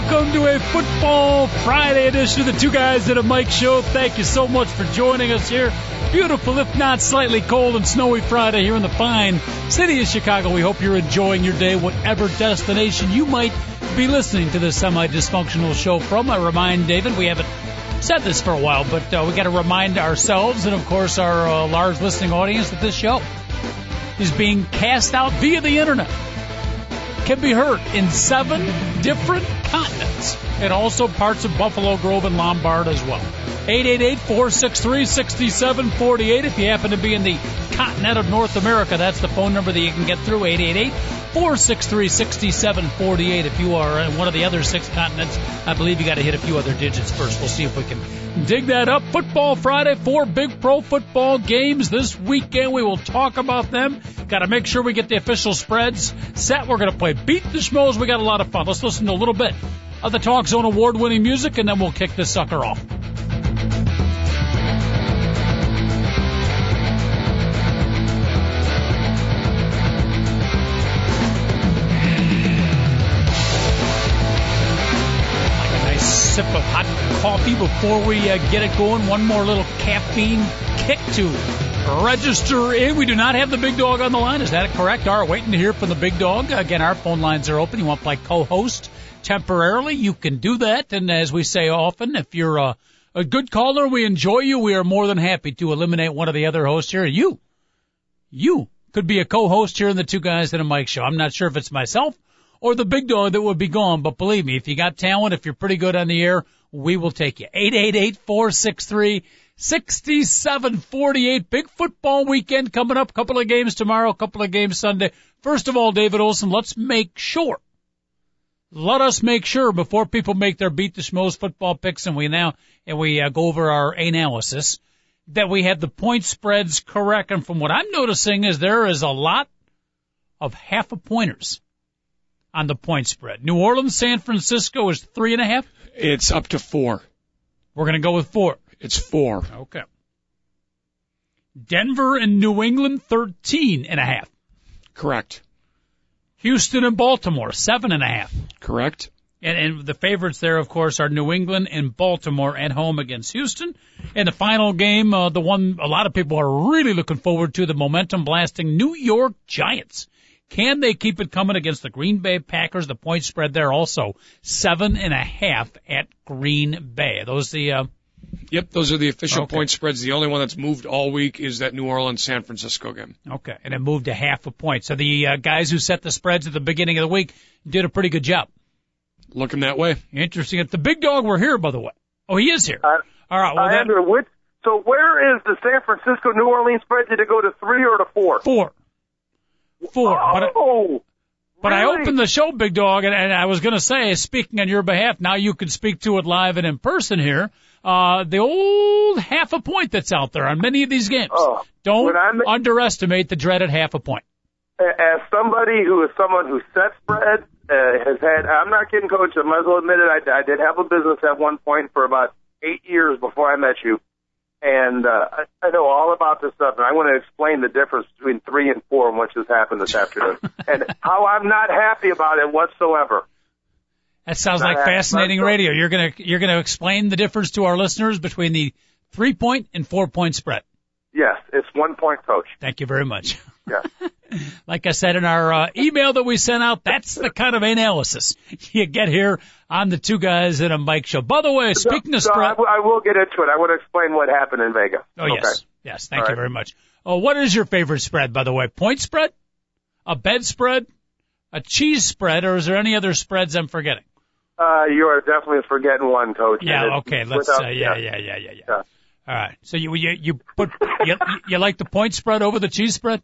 Welcome to a Football Friday edition of the Two Guys and a Mic Show. Thank you so much for joining us here. Beautiful, if not slightly cold and snowy Friday here in the fine city of Chicago. We hope you're enjoying your day, whatever destination you might be listening to this semi-dysfunctional show from. I remind David, we haven't said this for a while, but uh, we got to remind ourselves and, of course, our uh, large listening audience that this show is being cast out via the internet can be heard in seven different continents and also parts of Buffalo Grove and Lombard as well. 888-463-6748 if you happen to be in the continent of North America. That's the phone number that you can get through. 888-463-6748 if you are in one of the other six continents. I believe you got to hit a few other digits first. We'll see if we can dig that up. Football Friday, four big pro football games this weekend. We will talk about them. Got to make sure we get the official spreads set. We're going to play Beat the Schmoes. We got a lot of fun. Let's listen to a little bit of the Talk Zone award winning music and then we'll kick this sucker off. Hot coffee before we uh, get it going. One more little caffeine kick to register in. We do not have the big dog on the line. Is that correct? Right, waiting to hear from the big dog. Again, our phone lines are open. You want to play co-host temporarily? You can do that. And as we say often, if you're a, a good caller, we enjoy you. We are more than happy to eliminate one of the other hosts here. You, you could be a co-host here in the Two Guys and a Mic show. I'm not sure if it's myself or the big dog that would be gone. But believe me, if you got talent, if you're pretty good on the air, we will take you. 888-463-6748. Big football weekend coming up. Couple of games tomorrow, couple of games Sunday. First of all, David Olson, let's make sure. Let us make sure before people make their beat the schmoes football picks and we now, and we uh, go over our analysis that we have the point spreads correct. And from what I'm noticing is there is a lot of half a pointers on the point spread. New Orleans, San Francisco is three and a half. It's up to four. We're going to go with four. It's four. Okay. Denver and New England, 13 and a half. Correct. Houston and Baltimore, seven and a half. Correct. And, and the favorites there, of course, are New England and Baltimore at home against Houston. And the final game, uh, the one a lot of people are really looking forward to, the momentum blasting New York Giants can they keep it coming against the Green Bay Packers? The point spread there also seven and a half at Green Bay. Are those the uh, Yep, those are the official okay. point spreads. The only one that's moved all week is that New Orleans San Francisco game. Okay, and it moved a half a point. So the uh, guys who set the spreads at the beginning of the week did a pretty good job. Looking that way. Interesting. If the big dog were here, by the way. Oh, he is here. Uh, all right. Well, uh, that, Andrew, which, so where is the San Francisco New Orleans spread? Did it go to three or to four? Four. Four. Oh, but I, but really? I opened the show, Big Dog, and, and I was going to say, speaking on your behalf, now you can speak to it live and in person here. Uh, the old half a point that's out there on many of these games. Oh, Don't underestimate the dreaded half a point. As somebody who is someone who sets spreads, uh, has had, I'm not kidding, Coach. I might as well admit it. I, I did have a business at one point for about eight years before I met you and uh, I, I know all about this stuff, and I want to explain the difference between three and four and what just happened this afternoon, and how I'm not happy about it whatsoever. That sounds not like fascinating radio. You're gonna you're gonna explain the difference to our listeners between the three point and four point spread. Yes, it's one point, coach. Thank you very much. Yes. like I said in our uh, email that we sent out, that's the kind of analysis you get here on the two guys in a mic show. By the way, speaking so, of spread, so I, will get into it. I want to explain what happened in Vegas. Oh okay. yes, yes. Thank All you right. very much. Oh, what is your favorite spread, by the way? Point spread, a bed spread, a cheese spread, or is there any other spreads I'm forgetting? Uh, you are definitely forgetting one, coach. Yeah. Okay. Let's. Without, uh, yeah, yeah, yeah, yeah, yeah, yeah. All right. So you you you put you, you like the point spread over the cheese spread?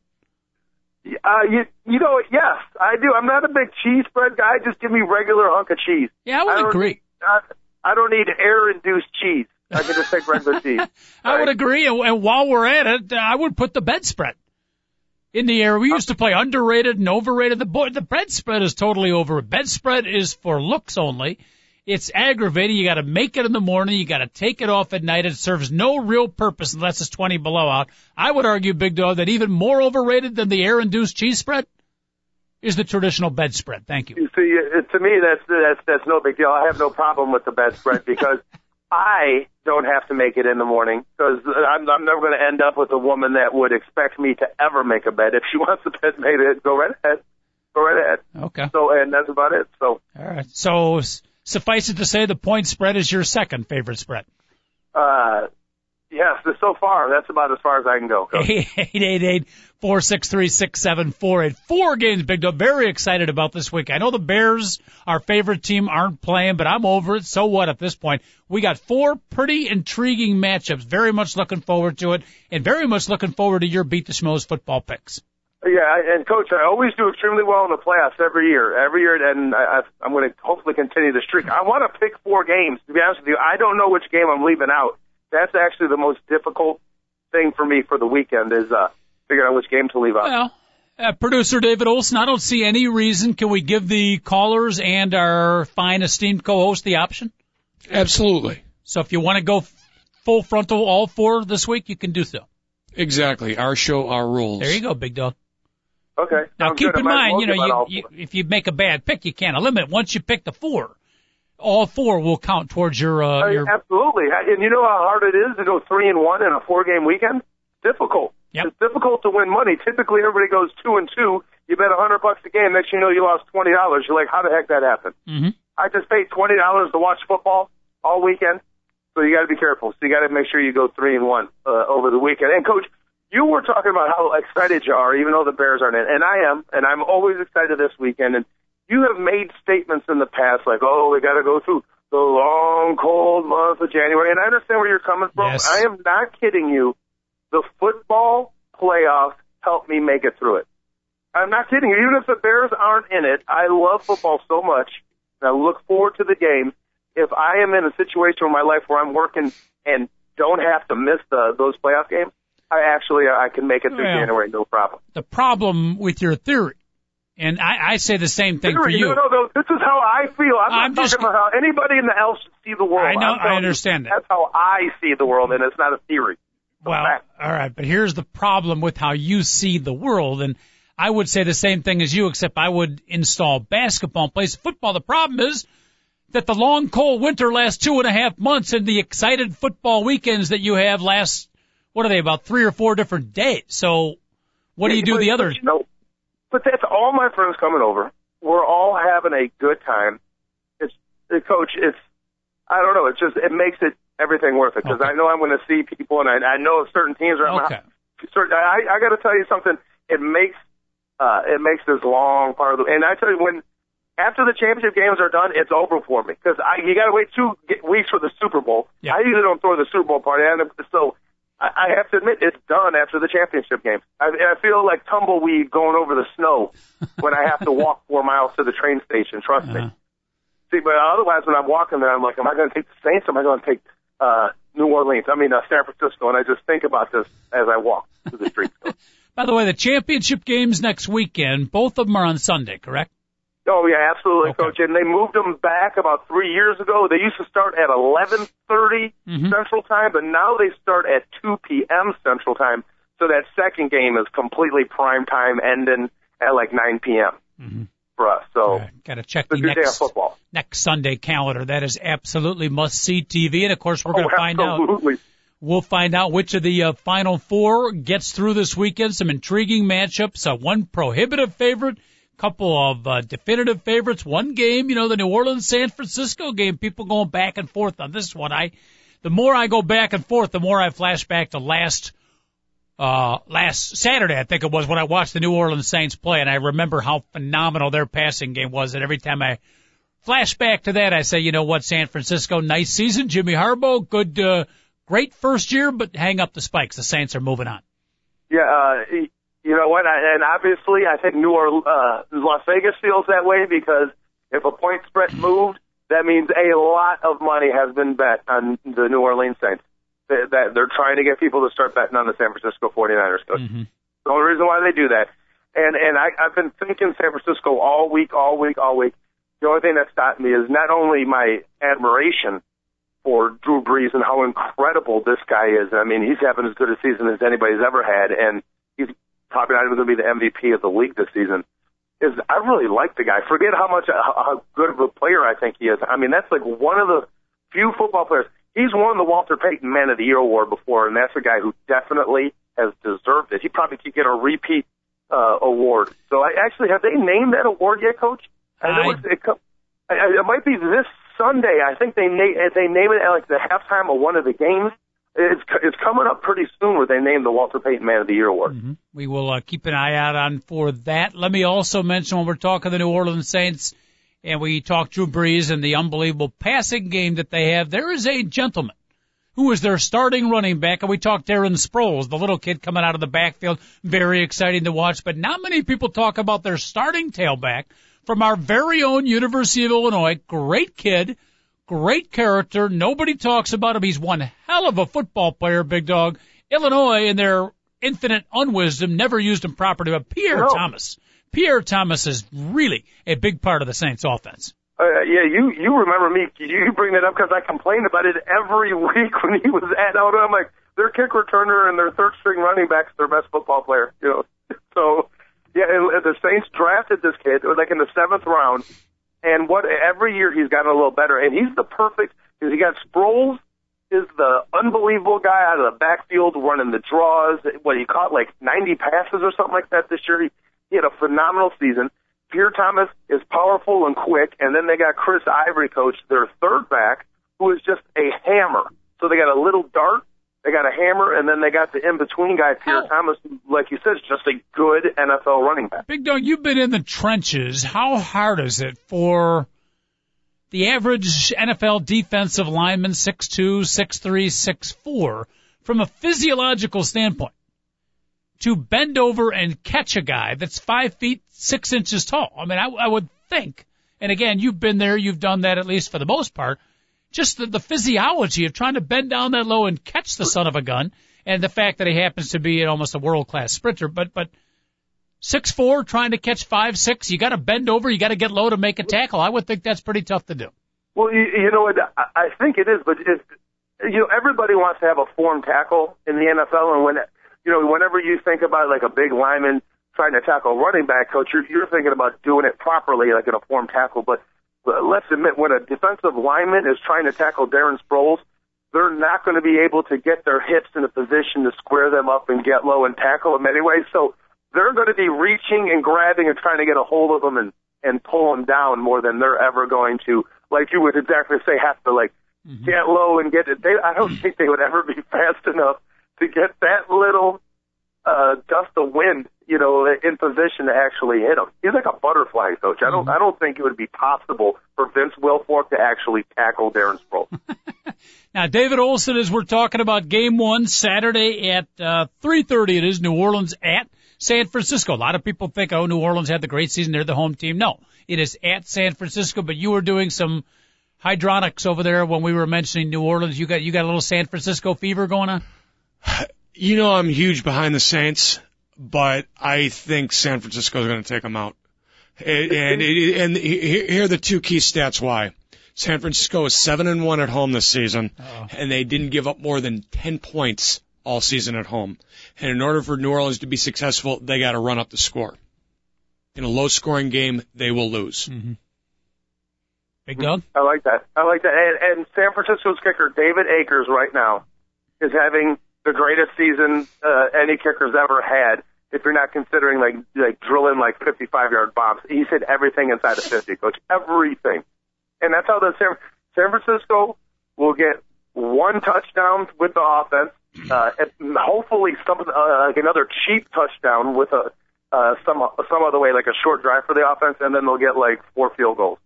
Uh, you you know yes, I do. I'm not a big cheese spread guy. Just give me regular hunk of cheese. Yeah, I would I agree. I, I don't need air induced cheese. I could just take regular cheese. I would agree. And, and while we're at it, I would put the bedspread in the air. We used to play underrated and overrated. The boy, the bedspread is totally over. Bedspread is for looks only. It's aggravating. You got to make it in the morning. You got to take it off at night. It serves no real purpose unless it's 20 below out. I would argue, Big Dog, that even more overrated than the air-induced cheese spread is the traditional bedspread. Thank you. You see, uh, to me, that's that's that's no big deal. I have no problem with the bedspread because I don't have to make it in the morning because I'm, I'm never going to end up with a woman that would expect me to ever make a bed. If she wants the bed made, go right ahead. Go right ahead. Okay. So, and that's about it. So. All right. So suffice it to say, the point spread is your second favorite spread. Uh, yes. So far, that's about as far as I can go. Eight eight eight four six three six seven four eight. Four games, Big Dog. Very excited about this week. I know the Bears, our favorite team, aren't playing, but I'm over it. So what at this point? We got four pretty intriguing matchups. Very much looking forward to it, and very much looking forward to your beat the Schmoes football picks. Yeah, and coach, I always do extremely well in the playoffs every year, every year, and I, I'm going to hopefully continue the streak. I want to pick four games. To be honest with you, I don't know which game I'm leaving out. That's actually the most difficult thing for me for the weekend is uh, figuring out which game to leave out. Well, uh, producer David Olson, I don't see any reason. Can we give the callers and our fine esteemed co-host the option? Absolutely. So if you want to go full frontal all four this week, you can do so. Exactly. Our show, our rules. There you go, big dog. Okay. Now Sounds keep good. In mind, you know, you, you, if you make a bad pick, you can't eliminate. Once you pick the four, all four will count towards your uh, your. Absolutely. And you know how hard it is to go three and one in a four game weekend? Difficult. Yep. It's difficult to win money. Typically everybody goes two and two. You bet a hundred bucks a game. Next you know you lost twenty dollars. You're like, how the heck that happened? hmm I just paid twenty dollars to watch football all weekend. So you got to be careful. So you got to make sure you go three and one uh, over the weekend. And coach, you were talking about how excited you are, even though the Bears aren't in, and I am, and I'm always excited this weekend. And you have made statements in the past like, "Oh, we got to go through the long, cold month of January," and I understand where you're coming from. Yes. I am not kidding you. The football playoffs helped me make it through it. I'm not kidding you. Even if the Bears aren't in it, I love football so much. And I look forward to the game. If I am in a situation in my life where I'm working and don't have to miss the, those playoff games, I actually I can make it through Well. January, no problem. The problem with your theory, and I, I say the same thing for you. No, no, no. This is how I feel. I'm, I'm not just- talking about how anybody in the else should see the world. I know- I you, understand that. That's how I see the world, and it's not a theory. Well, fact. all right, but here's the problem with how you see the world, and I would say the same thing as you, except I would install basketball and place football. The problem is that the long, cold winter lasts two and a half months, and the excited football weekends that you have last, what are they, about three or four different days. So, what do you do But- the other? You know, but that's all my friends coming over. We're all having a good time. It's the coach. It's I don't know. It's just it makes it everything worth it because Okay. I know I'm going to see people, and I, I know certain teams are. Okay. Certain, I, I got to tell you something. It makes uh, it makes this long part of the. And I tell you when after the championship games are done, it's over for me because I you got to wait two weeks for the Super Bowl. Yeah. I usually don't throw the Super Bowl party, and so I, I have to admit it's done after the championship game. I, I feel like tumbleweed going over the snow when I have to walk four miles to the train station. Trust Uh-huh. me. See, but otherwise, when I'm walking there, I'm like, am I going to take the Saints? Or am I going to take uh, New Orleans? I mean, uh, San Francisco. And I just think about this as I walk through the streets. By the way, the championship games next weekend, both of them are on Sunday, correct? Oh yeah, absolutely, Okay. coach. And they moved them back about three years ago. They used to start at 11:30 Mhm. Central Time, but now they start at 2 p.m. Central Time. So that second game is completely prime time, ending at like 9 p.m. Mhm. for us. So Got to check the a good day of next football. next Sunday calendar. That is absolutely must see TV, and of course we're going oh, to find out. We'll find out which of the uh, final four gets through this weekend. Some intriguing matchups. Uh, one prohibitive favorite, couple of uh, definitive favorites. One game, you know, the New Orleans San Francisco game. People going back and forth on this one. I, the more I go back and forth, the more I flash back to last. Uh, last Saturday, I think it was when I watched the New Orleans Saints play, and I remember how phenomenal their passing game was. And every time I flash back to that, I say, you know what, San Francisco, nice season. Jimmy Harbaugh, good, uh, great first year, but hang up the spikes. The Saints are moving on. Yeah, uh, you know what? I, and obviously, I think New Orleans, uh, Las Vegas feels that way because if a point spread moved, that means a lot of money has been bet on the New Orleans Saints. That they're trying to get people to start betting on the San Francisco 49ers. Coach. Mm-hmm. The only reason why they do that, and and I, I've been thinking San Francisco all week, all week, all week. The only thing that stopped me is not only my admiration for Drew Brees and how incredible this guy is. I mean, he's having as good a season as anybody's ever had, and he's probably not even going to be the MVP of the league this season. Is I really like the guy. Forget how much how good of a player I think he is. I mean, that's like one of the few football players. He's won the Walter Payton Man of the Year award before, and that's a guy who definitely has deserved it. He probably could get a repeat uh, award. So I actually have they named that award yet, Coach? I know it, it, it might be this Sunday. I think they name they name it at like the halftime of one of the games. It's it's coming up pretty soon where they name the Walter Payton Man of the Year award. Mm-hmm. We will uh, keep an eye out on for that. Let me also mention when we're talking the New Orleans Saints and we talk Drew Brees and the unbelievable passing game that they have. There is a gentleman who is their starting running back, and we talked Darren Sproles, the little kid coming out of the backfield, very exciting to watch. But not many people talk about their starting tailback from our very own University of Illinois. Great kid, great character. Nobody talks about him. He's one hell of a football player, big dog. Illinois, in their infinite unwisdom, never used him properly. But Pierre no. Thomas, Pierre Thomas is really a big part of the Saints offense. Uh, yeah, you you remember me. You bring that up because I complained about it every week when he was at Alabama. I'm like, their kick returner and their third string running back's their best football player. You know, so yeah, and the Saints drafted this kid like in the seventh round, and what every year he's gotten a little better, and he's the perfect. He got Sproles is the unbelievable guy out of the backfield running the draws. What he caught like 90 passes or something like that this year. He, he had a phenomenal season. Pierre Thomas is powerful and quick, and then they got Chris Ivory, coach, their third back, who is just a hammer. So they got a little dart they got a hammer, and then they got the in-between guy, Pierre? Thomas, like you said, is just a good NFL running back. Big Dog, you've been in the trenches. How hard is it for the average NFL defensive lineman, 6'2", 6'3", 6'4", from a physiological standpoint, to bend over and catch a guy that's five feet six inches tall? I mean, I, I would think, and again, you've been there, you've done that at least for the most part – just the, the physiology of trying to bend down that low and catch the son of a gun, and the fact that he happens to be almost a world class sprinter. But but six four trying to catch five six, you got to bend over, you got to get low to make a tackle. I would think that's pretty tough to do. Well, you, you know? I think it is, but it's, you know everybody wants to have a form tackle in the NFL, and when you know whenever you think about like a big lineman trying to tackle a running back coach, you're, you're thinking about doing it properly, like in a form tackle, but let's admit, when a defensive lineman is trying to tackle Darren Sproles, they're not going to be able to get their hips in a position to square them up and get low and tackle them anyway. So they're going to be reaching and grabbing and trying to get a hold of them and and pull them down more than they're ever going to, like you would exactly say, have to like mm-hmm. get low and get it. They, I don't think they would ever be fast enough to get that little uh, gust of wind, you know, in position to actually hit him. He's like a butterfly, coach. I don't, mm-hmm. I don't think it would be possible for Vince Wilfork to actually tackle Darren Sproles. now, David Olson, as we're talking about Game One Saturday at uh, 3:30, it is New Orleans at San Francisco. A lot of people think, oh, New Orleans had the great season; they're the home team. No, it is at San Francisco. But you were doing some hydronics over there when we were mentioning New Orleans. You got you got a little San Francisco fever going on. You know I'm huge behind the Saints, but I think San Francisco is going to take them out. And and, and here are the two key stats why. San Francisco is seven and one at home this season, Uh-oh. and they didn't give up more than ten points all season at home. And in order for New Orleans to be successful, they got to run up the score. In a low scoring game, they will lose. Mm-hmm. Big Dog? I like that. I like that. And, and San Francisco's kicker, David Akers, right now, is having the greatest season uh, any kicker's ever had. If you're not considering like like drilling like 55 yard bombs, he's hit everything inside of 50, coach, everything, and that's how the San, San Francisco will get one touchdown with the offense, uh, and hopefully some uh, like another cheap touchdown with a uh, some some other way like a short drive for the offense, and then they'll get like four field goals.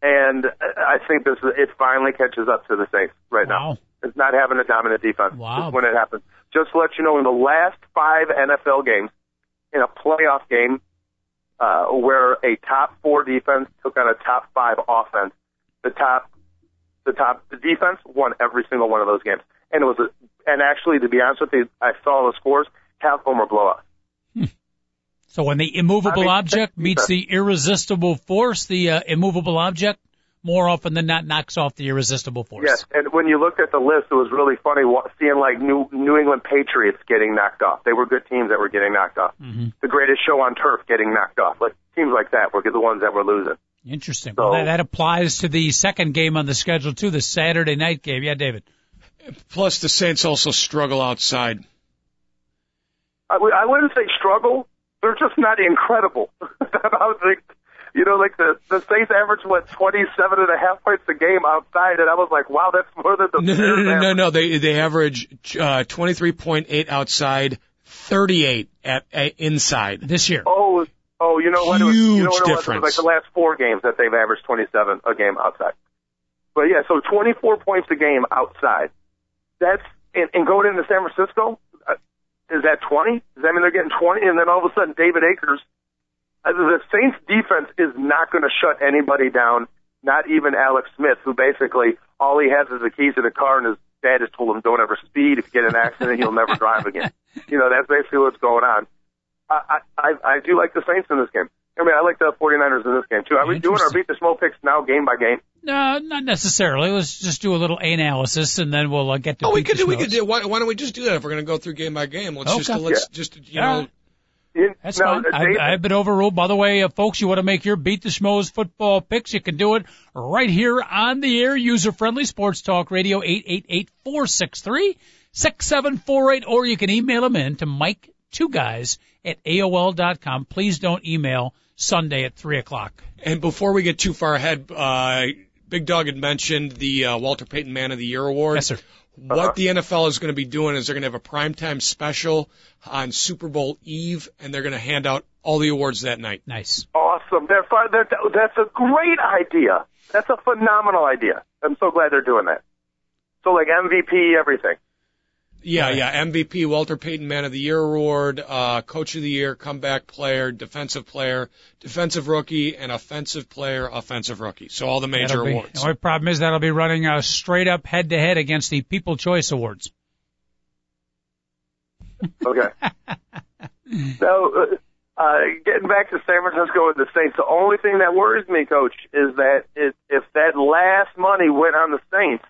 And I think this it finally catches up to the Saints right wow. now is not having a dominant defense wow. when it happens. Just to let you know, in the last five NFL games, in a playoff game uh, where a top four defense took on a top five offense, the top, the top, the defense won every single one of those games. And it was, a, and actually, to be honest with you, I saw the scores. Half of them were blowouts. So when the immovable I mean, object meets the irresistible force, the uh, immovable object more often than not knocks off the irresistible force. Yes, and when you looked at the list, it was really funny seeing like New New England Patriots getting knocked off. They were good teams that were getting knocked off. Mm-hmm. The greatest show on turf getting knocked off. Like teams like that were the ones that were losing. Interesting. So- well, that, that applies to the second game on the schedule too, the Saturday night game. Yeah, David. Plus, the Saints also struggle outside. I, w- I wouldn't say struggle. They're just not incredible. About like, you know, like the the Saints average what twenty seven and a half points a game outside, and I was like, wow, that's more than the No, no, no, no, no. They they average uh, 23.8 outside, 38 at, at inside. This year. Oh, oh, you know what? It was, you know Huge what it was? It was difference. like the last four games that they've averaged 27 a game outside. But yeah, so 24 points a game outside. That's and, and going into San Francisco, uh, is that 20? Does that mean they're getting 20? And then all of a sudden, David Akers, uh, the Saints defense is not going to shut anybody down. Not even Alex Smith, who basically all he has is the keys to the car, and his dad has told him, "Don't ever speed. If you get in an accident, you'll never drive again." You know, that's basically what's going on. I, I I do like the Saints in this game. I mean, I like the 49ers in this game too. Are we doing our beat the smoke picks now, game by game? No, not necessarily. Let's just do a little analysis and then we'll uh, get to Oh, we could the do. We could do. Why, why don't we just do that if we're going to go through game by game? Let's just let's just you Yeah. know. You- That's now, fine. uh, I've, I've been overruled. By the way, uh, folks, you want to make your Beat the Schmoes football picks, you can do it right here on the air, user-friendly Sports Talk Radio, 888-463-6748, or you can email them in to Mike Two Guys at AOL.com. Please don't email Sunday at 3 o'clock. And before we get too far ahead, uh, Big Dog had mentioned the uh, Walter Payton Man of the Year award. Yes, sir. Uh-huh. What the NFL is going to be doing is they're going to have a primetime special on Super Bowl Eve, and they're going to hand out all the awards that night. Nice. awesome. They're fun. That, that's a great idea. That's a phenomenal idea. I'm so glad they're doing that. So like MVP, everything. Yeah, Right. yeah. MVP, Walter Payton Man of the Year award, uh, Coach of the Year, Comeback Player, Defensive Player, Defensive Rookie, and Offensive Player, Offensive Rookie. So all the major be- awards. The only problem is that'll be running uh, straight up head to head against the People Choice Awards. Okay. so, uh, uh, getting back to San Francisco and the Saints, the only thing that worries me, Coach, is that if, if that last money went on the Saints,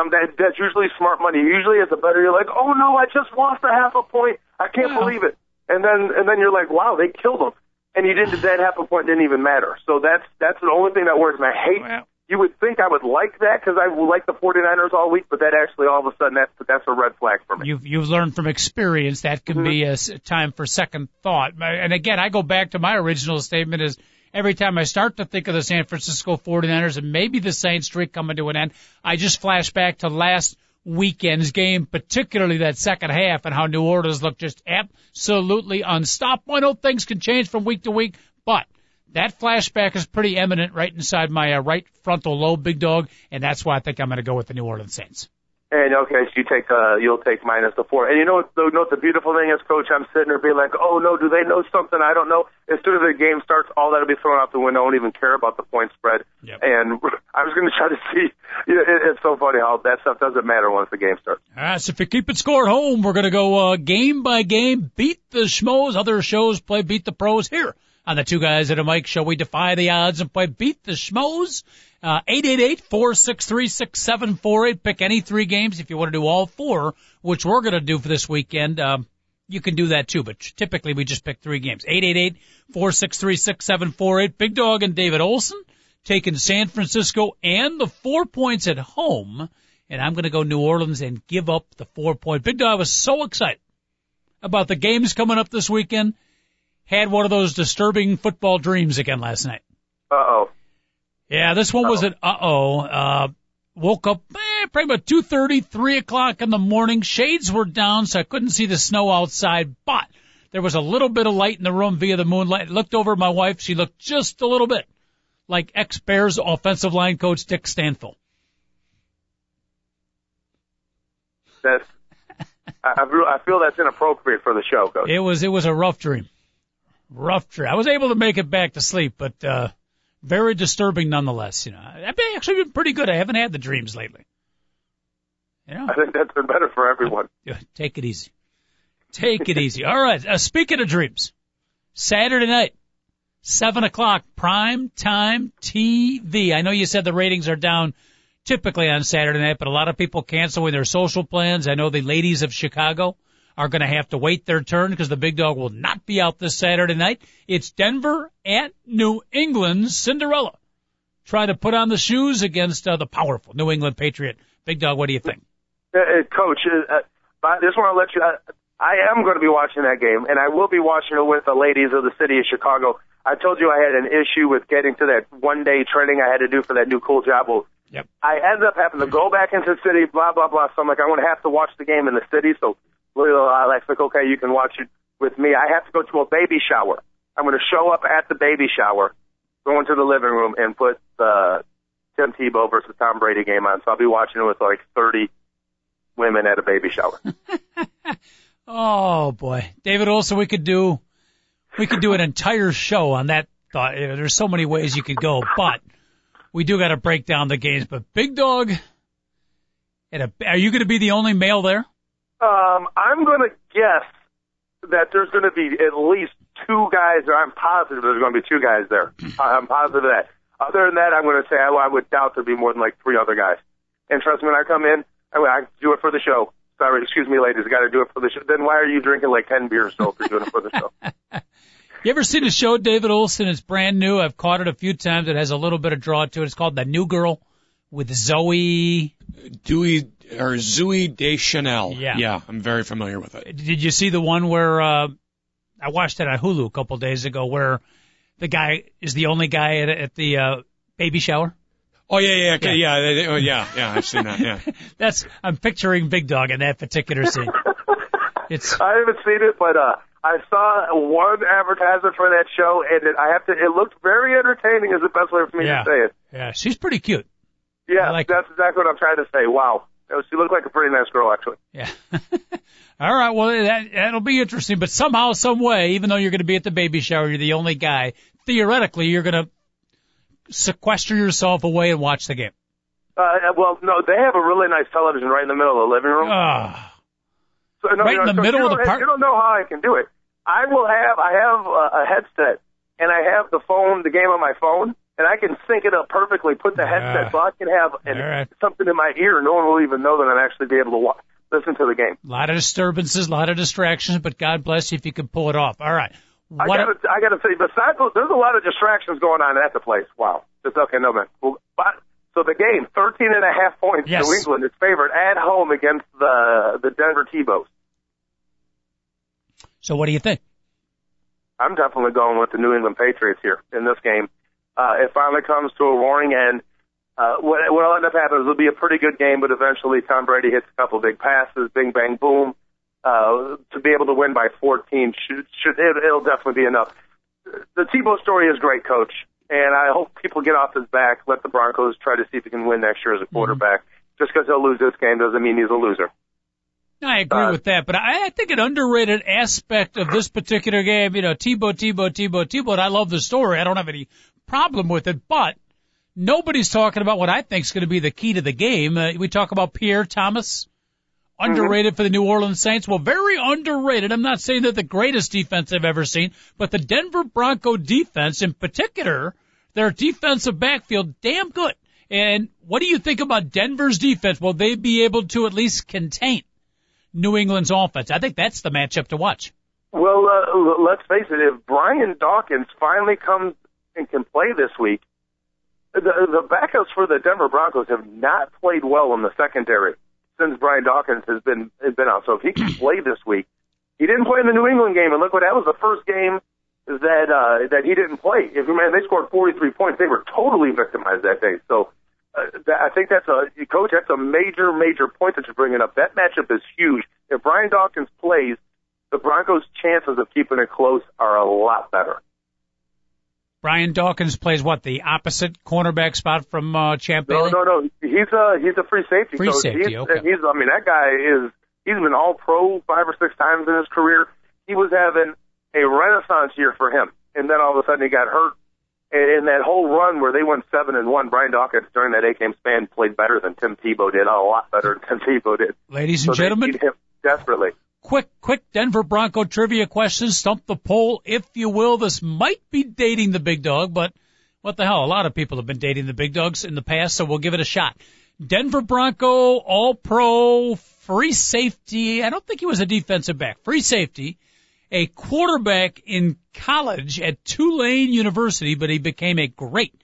some that, that's usually smart money. Usually, as a better, you're like, oh no, I just lost a half a point. I can't believe it. And then and then you're like, wow, they killed him. And you didn't. That half a point didn't even matter. So that's that's the only thing that worries me. I hate. Well- you would think I would like that because I like the 49ers all week, but that actually all of a sudden that's that's a red flag for me. You've you've learned from experience that can mm-hmm. be a s- time for second thought. And again, I go back to my original statement is every time I start to think of the San Francisco 49ers and maybe the Saints streak coming to an end, I just flash back to last weekend's game, particularly that second half and how New Orleans looked just absolutely unstoppable. I know things can change from week to week, but that flashback is pretty eminent right inside my uh, right frontal lobe, big dog, and that's why I think I'm going to go with the New Orleans Saints. And okay, so you take uh you'll take minus the four. And you know what the, you know what the beautiful thing is, Coach? I'm sitting there being like, oh no, do they know something I don't know? As soon as the game starts, all that'll be thrown out the window. I don't even care about the point spread. Yep. And I was going to try to see. You know, it, it's so funny how that stuff doesn't matter once the game starts. All right, so if you keep it score at home, we're going to go uh, game by game, beat the schmoes. Other shows play beat the pros here on the two guys at a mic show. We defy the odds and play beat the schmoes. Uh, 888-463-6748. Pick any three games if you want to do all four, which we're going to do for this weekend. Um, you can do that too, but typically we just pick three games. 888-463-6748. Big Dog and David Olson taking San Francisco and the four points at home. And I'm going to go New Orleans and give up the four point. Big Dog was so excited about the games coming up this weekend. Had one of those disturbing football dreams again last night. Uh oh. Yeah, this one was an uh-oh. Uh, woke up eh, probably about two thirty, three o'clock in the morning. Shades were down, so I couldn't see the snow outside, but there was a little bit of light in the room via the moonlight. Looked over at my wife. She looked just a little bit like ex-Bears offensive line coach Dick Stanfel. That's. I, I feel- I feel that's inappropriate for the show, Coach. It was it was a rough dream, rough dream. I was able to make it back to sleep, but uh, very disturbing nonetheless. You know, I've been actually been pretty good. I haven't had the dreams lately. You know, I think that's been better for everyone. Yeah, take it easy. Take it easy. All right. Uh, speaking of dreams, Saturday night, seven o'clock, prime time TV. I know you said the ratings are down typically on Saturday night, but a lot of people canceling their social plans. I know the ladies of Chicago are going to have to wait their turn because the big dog will not be out this Saturday night. It's Denver at New England Cinderella. Try to put on the shoes against uh, the powerful New England Patriot. Big dog, what do you think? Uh, uh, Coach, uh, I just want to let you. Uh, I am going to be watching that game, and I will be watching it with the ladies of the city of Chicago. I told you I had an issue with getting to that one day training I had to do for that new cool job. Well, Yep. I ended up having to go back into the city, blah blah blah. So I'm like, I'm going to have to watch the game in the city. So Alex like, okay, you can watch it with me. I have to go to a baby shower. I'm going to show up at the baby shower, go into the living room, and put the Tim Tebow versus Tom Brady game on. So I'll be watching it with like 30 women at a baby shower. Oh boy, David. Also, we could do we could do an entire show on that thought. Uh, There's so many ways you could go, but we do got to break down the games. But Big Dog, at a, are you going to be the only male there? Um, I'm going to guess that there's going to be at least two guys, or I'm positive there's going to be two guys there. I'm positive of that. Other than that, I'm going to say I, I would doubt there'd be more than like three other guys. And trust me, when I come in, I, I do it for the show. Sorry, excuse me, ladies, I got to do it for the show. Then why are you drinking like ten beers so if you're doing it for the show? You ever seen the show David Olson? It's brand new. I've caught it a few times. It has a little bit of draw to it. It's called The New Girl with Zoe. Dewey or Zooey Deschanel. Yeah. Yeah, I'm very familiar with it. Did you see the one where uh I watched it on Hulu a couple days ago where the guy is the only guy at, at the uh baby shower? Oh yeah, yeah, okay, Yeah. yeah, yeah, oh, yeah, yeah. I've seen that. Yeah. That's I'm picturing Big Dog in that particular scene. It's I haven't seen it, but uh, I saw one advertisement for that show, and it, I have to. It looked very entertaining. Is the best way for me Yeah. to say it. yeah, she's pretty cute. Yeah, like that's exactly what I'm trying to say. Wow, she looked like a pretty nice girl, actually. Yeah. All right. Well, that that'll be interesting. But somehow, some way, even though you're going to be at the baby shower, you're the only guy. Theoretically, you're going to sequester yourself away and watch the game. Uh, well, no, they have a really nice television right in the middle of the living room. Ah, So, no, Right no, in the so middle of the park? You don't know how I can do it. I will have I have a, a headset and I have the phone, the game on my phone, and I can sync it up perfectly. Put the headset so I can have an, right. something in my ear. No one will even know that I'm actually be able to wa listen to the game. a lot of disturbances, a lot of distractions, but God bless you if you can pull it off. All right. I What? gotta, I gotta say, besides those, there's a lot of distractions going on at the place. Wow. It's okay, no man. Well, but, so the game, 13 and a half points. Yes. New England is favored at home against the the Denver Tebows. so what do you think? I'm definitely going with the New England Patriots here in this game. Uh, it finally comes to a roaring end. Uh, what what'll end up happening is it'll be a pretty good game, but eventually Tom Brady hits a couple big passes, bing bang boom. Uh, to be able to win by 14 should, should it, it'll definitely be enough. The Tebow story is great, coach, and I hope people get off his back. Let the Broncos try to see if he can win next year as a quarterback. Just because he'll lose this game doesn't mean he's a loser. I agree Uh, with that, but I, I think an underrated aspect of this particular game, you know, Tebow, Tebow, Tebow, Tebow, and I love the story. I don't have any problem with it, but nobody's talking about what I think is going to be the key to the game. Uh, we talk about Pierre Thomas, underrated for the New Orleans Saints. Well, very underrated. I'm not saying they're the greatest defense I've ever seen, but the Denver Bronco defense in particular, their defensive backfield, damn good. And what do you think about Denver's defense? Will they be able to at least contain New England's offense? I think that's the matchup to watch. Well, uh, let's face it. If Brian Dawkins finally comes and can play this week, the, the backups for the Denver Broncos have not played well in the secondary since Brian Dawkins has been has been out. So if he can play this week, he didn't play in the New England game, and look what that was the first game that uh, that he didn't play. If you man, they scored 43 points. They were totally victimized that day. So. Uh, that, I think that's a coach. That's a major, major point that you're bringing up. That matchup is huge. If Brian Dawkins plays, the Broncos' chances of keeping it close are a lot better. Brian Dawkins plays what the opposite cornerback spot from uh, Champ No, Bailey. no, no. He's a he's a free safety. Free so safety, He's, okay. He's I mean that guy is he's been All Pro five or six times in his career. He was having a renaissance year for him, and then all of a sudden he got hurt, And in that whole run where they went seven and one, Brian Dawkins during that eight game span played better than Tim Tebow did, a lot better than Tim Tebow did. Ladies and so gentlemen, him desperately. Quick, quick Denver Bronco trivia question. Stump the poll, if you will. This might be dating the big dog, but what the hell? A lot of people have been dating the big dogs in the past, so we'll give it a shot. Denver Bronco, all pro, free safety. I don't think he was a defensive back. Free safety. A quarterback in college at Tulane University, but he became a great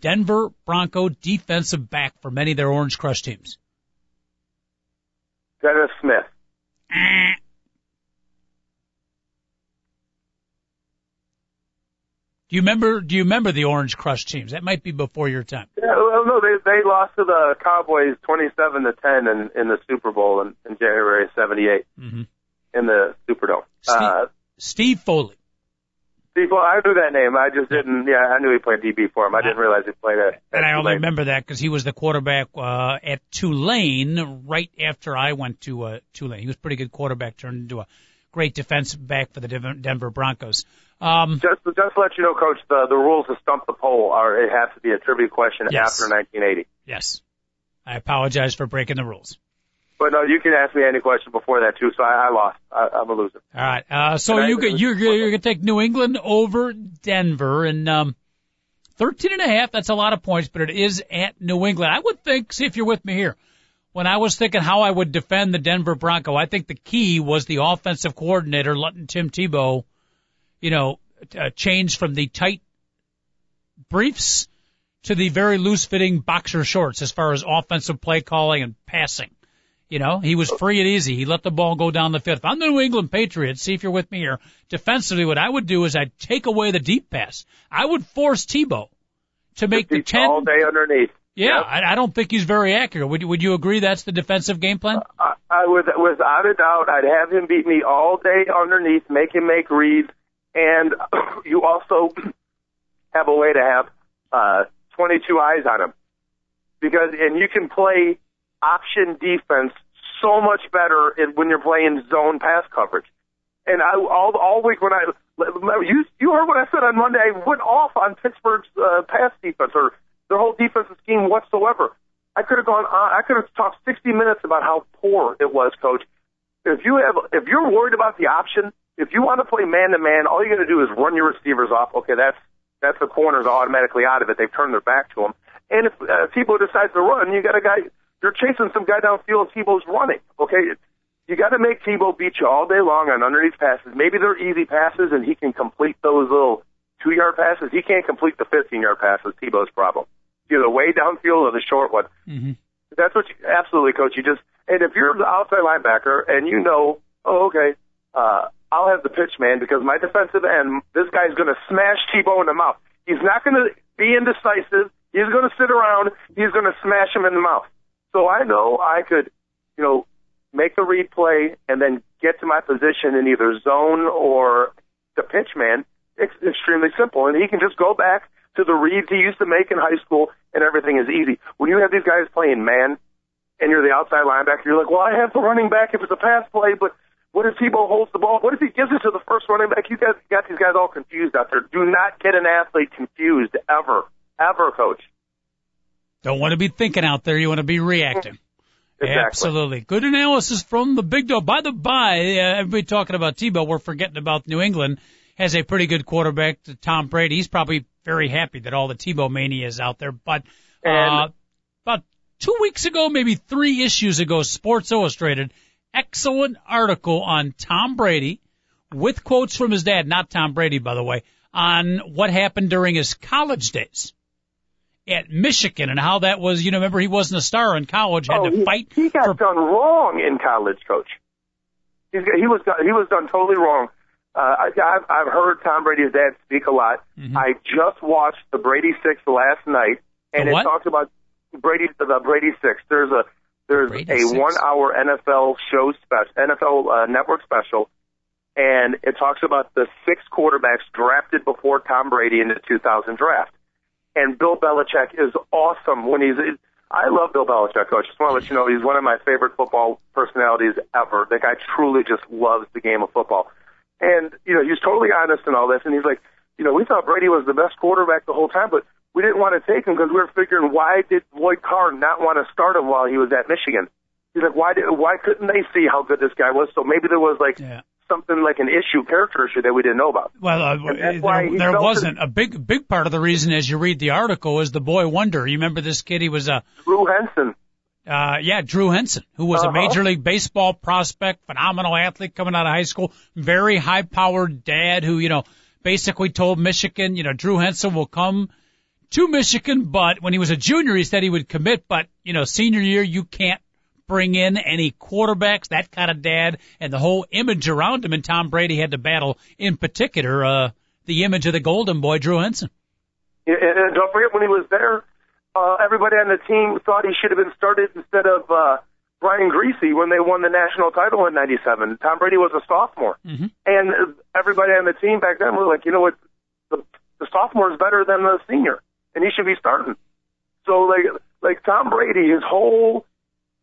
Denver Bronco defensive back for many of their Orange Crush teams. Dennis Smith. Do you remember? Do you remember the Orange Crush teams? That might be before your time. Yeah, well, no, they they lost to the Cowboys twenty-seven to ten in in the Super Bowl in, in January '78 mm-hmm. in the Superdome. Steve, uh, Steve Foley. Steve, well, I knew that name. I just didn't. Yeah, I knew he played DB for him. I didn't realize he played at. at and I only Tulane. remember that because he was the quarterback uh, at Tulane right after I went to uh, Tulane. He was a pretty good quarterback, turned into a great defensive back for the Denver Broncos. Um, just, just to let you know, Coach, the, the rules to stump the poll are it has to be a trivia question yes. after 1980. Yes. I apologize for breaking the rules. But no, you can ask me any question before that too. So I, I lost. I, I'm a loser. All right. Uh, so you could, you're you're gonna take New England over Denver and um, 13 and a half. That's a lot of points, but it is at New England. I would think. See if you're with me here. When I was thinking how I would defend the Denver Bronco, I think the key was the offensive coordinator letting Tim Tebow you know, uh, change from the tight briefs to the very loose fitting boxer shorts as far as offensive play calling and passing. You know, he was free and easy. He let the ball go down the field. If I'm the New England Patriots, see if you're with me here, defensively, what I would do is I'd take away the deep pass. I would force Tebow to make the 10. All day underneath. Yeah, yep. I, I don't think he's very accurate. Would, would you agree that's the defensive game plan? I, I would, without a doubt, I'd have him beat me all day underneath, make him make reads, and you also have a way to have uh, 22 eyes on him because and you can play option defense so much better when you're playing zone pass coverage. And I all all week when I you you heard what I said on Monday, I went off on Pittsburgh's uh, pass defense or their whole defensive scheme whatsoever. I could have gone on, I could have talked 60 minutes about how poor it was, coach. If you have if you're worried about the option, if you want to play man to man, all you got to do is run your receivers off. Okay, that's that's the corners automatically out of it. They've turned their back to him. And if uh, Tebow decides to run, you got a guy. You're chasing some guy downfield. Tebow's running. Okay, you got to make Tebow beat you all day long on underneath passes. Maybe they're easy passes, and he can complete those little two yard passes. He can't complete the 15 yard passes. Tebow's problem. Either way downfield or the short one. Mm-hmm. That's what you absolutely, coach. You just and if you're the outside linebacker and you know, oh, okay, uh, I'll have the pitch man because my defensive end, this guy's going to smash Tebow in the mouth. He's not going to be indecisive. He's going to sit around. He's going to smash him in the mouth. So I know I could, you know, make the read play and then get to my position in either zone or the pitch man. It's extremely simple. And he can just go back to the reads he used to make in high school and everything is easy. When you have these guys playing man and you're the outside linebacker, you're like, well, I have the running back if it's a pass play, but what if Tebow holds the ball? What if he gives it to the first running back? You guys got these guys all confused out there. Do not get an athlete confused ever, ever, coach. Don't want to be thinking out there. You want to be reacting. Exactly. Absolutely. Good analysis from the big dog. By the by, uh, everybody talking about Tebow, we're forgetting about New England has a pretty good quarterback, Tom Brady. He's probably very happy that all the Tebow mania is out there. But uh, about two weeks ago, maybe three issues ago, Sports Illustrated excellent article on Tom Brady with quotes from his dad, not Tom Brady, by the way, on what happened during his college days at Michigan and how that was, you know, remember he wasn't a star in college, had oh, to he, fight. He got for, done wrong in college, coach. He's, he was he was done totally wrong. Uh, I, I've, I've heard Tom Brady's dad speak a lot. Mm-hmm. I just watched the Brady Six last night, and it talks about Brady the Brady Six. There's a there's Brady a one hour NFL show special, NFL uh, network special, and it talks about the six quarterbacks drafted before Tom Brady in the 2000 draft. And Bill Belichick is awesome when he's. I love Bill Belichick, coach. Just want to let you know he's one of my favorite football personalities ever. The guy truly just loves the game of football. And, you know, he's totally honest in all this. And he's like, you know, we thought Brady was the best quarterback the whole time, but we didn't want to take him because we were figuring why did Lloyd Carr not want to start him while he was at Michigan? He's like, why did, why couldn't they see how good this guy was? So maybe there was like Yeah. Something like an issue, character issue that we didn't know about. Well, uh, there, he there wasn't a big, big part of the reason as you read the article is the boy wonder. You remember this kid? He was a, Drew Henson. uh, yeah, Drew Henson, who was a Uh-huh. major league baseball prospect, phenomenal athlete coming out of high school, very high powered dad who, you know, basically told Michigan, you know, Drew Henson will come to Michigan, but when he was a junior, he said he would commit, but, you know, senior year, you can't bring in any quarterbacks, that kind of dad, and the whole image around him, and Tom Brady had to battle, in particular, uh, the image of the golden boy, Drew Henson. And, and don't forget when he was there, uh, everybody on the team thought he should have been started instead of uh, Brian Griese when they won the national title in '97. Tom Brady was a sophomore, Mm-hmm. and everybody on the team back then was like, you know what, the, the sophomore is better than the senior, and he should be starting. So like like Tom Brady, his whole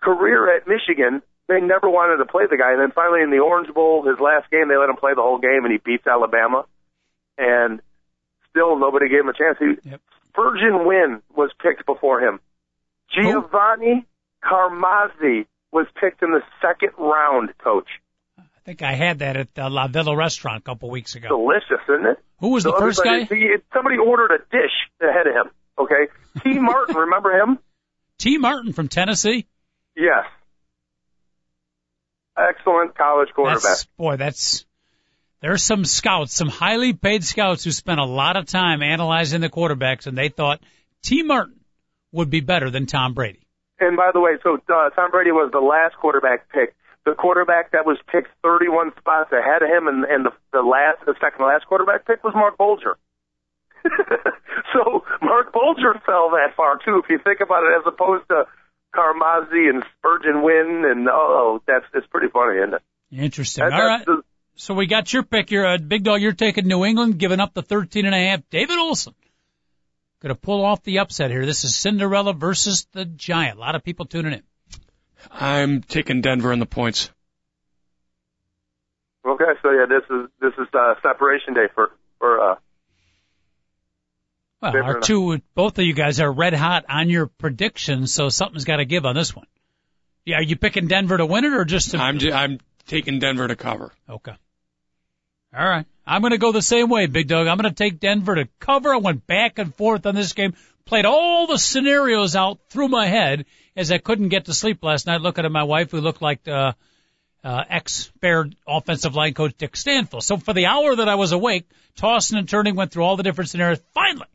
career at Michigan, they never wanted to play the guy, and then finally in the Orange Bowl, his last game, they let him play the whole game, and he beats Alabama, and still nobody gave him a chance. He, Yep. Spurgeon Wynn was picked before him. Giovanni Carmazzi was picked in the second round, coach. I think I had that at the La Villa restaurant a couple weeks ago. Delicious, isn't it? Who was the first guy? somebody ordered a dish ahead of him, okay? T. Martin, remember him? T. Martin from Tennessee. Yes. Excellent college quarterback. That's boy, that's there's some scouts, some highly paid scouts who spent a lot of time analyzing the quarterbacks, and they thought T. Martin would be better than Tom Brady. And by the way, so uh, Tom Brady was the last quarterback picked. The quarterback that was picked 31 spots ahead of him, and, and the, the last, the second to last quarterback pick was Marc Bulger. so Marc Bulger fell that far too, if you think about it, as opposed to Carmazzi and Spurgeon Wynn, and oh, that's it's pretty funny, isn't it? Interesting. That- All right. the- So we got your pick. You're a big dog. You're taking New England, giving up the 13 and a half. David Olson. Going to pull off the upset here. This is Cinderella versus the Giant. A lot of people tuning in. I'm taking Denver in the points. Okay, so yeah, this is this is uh, separation day for for uh, Well, our two, both of you guys are red hot on your predictions, so something's got to give on this one. Yeah, are you picking Denver to win it or just to? I'm j- I'm taking Denver to cover. Okay. All right. I'm going to go the same way, Big Dog. I'm going to take Denver to cover. I went back and forth on this game, played all the scenarios out through my head as I couldn't get to sleep last night looking at my wife who looked like uh, uh, ex-Bear offensive line coach Dick Stanfel. So for the hour that I was awake, tossing and turning, went through all the different scenarios. Finally,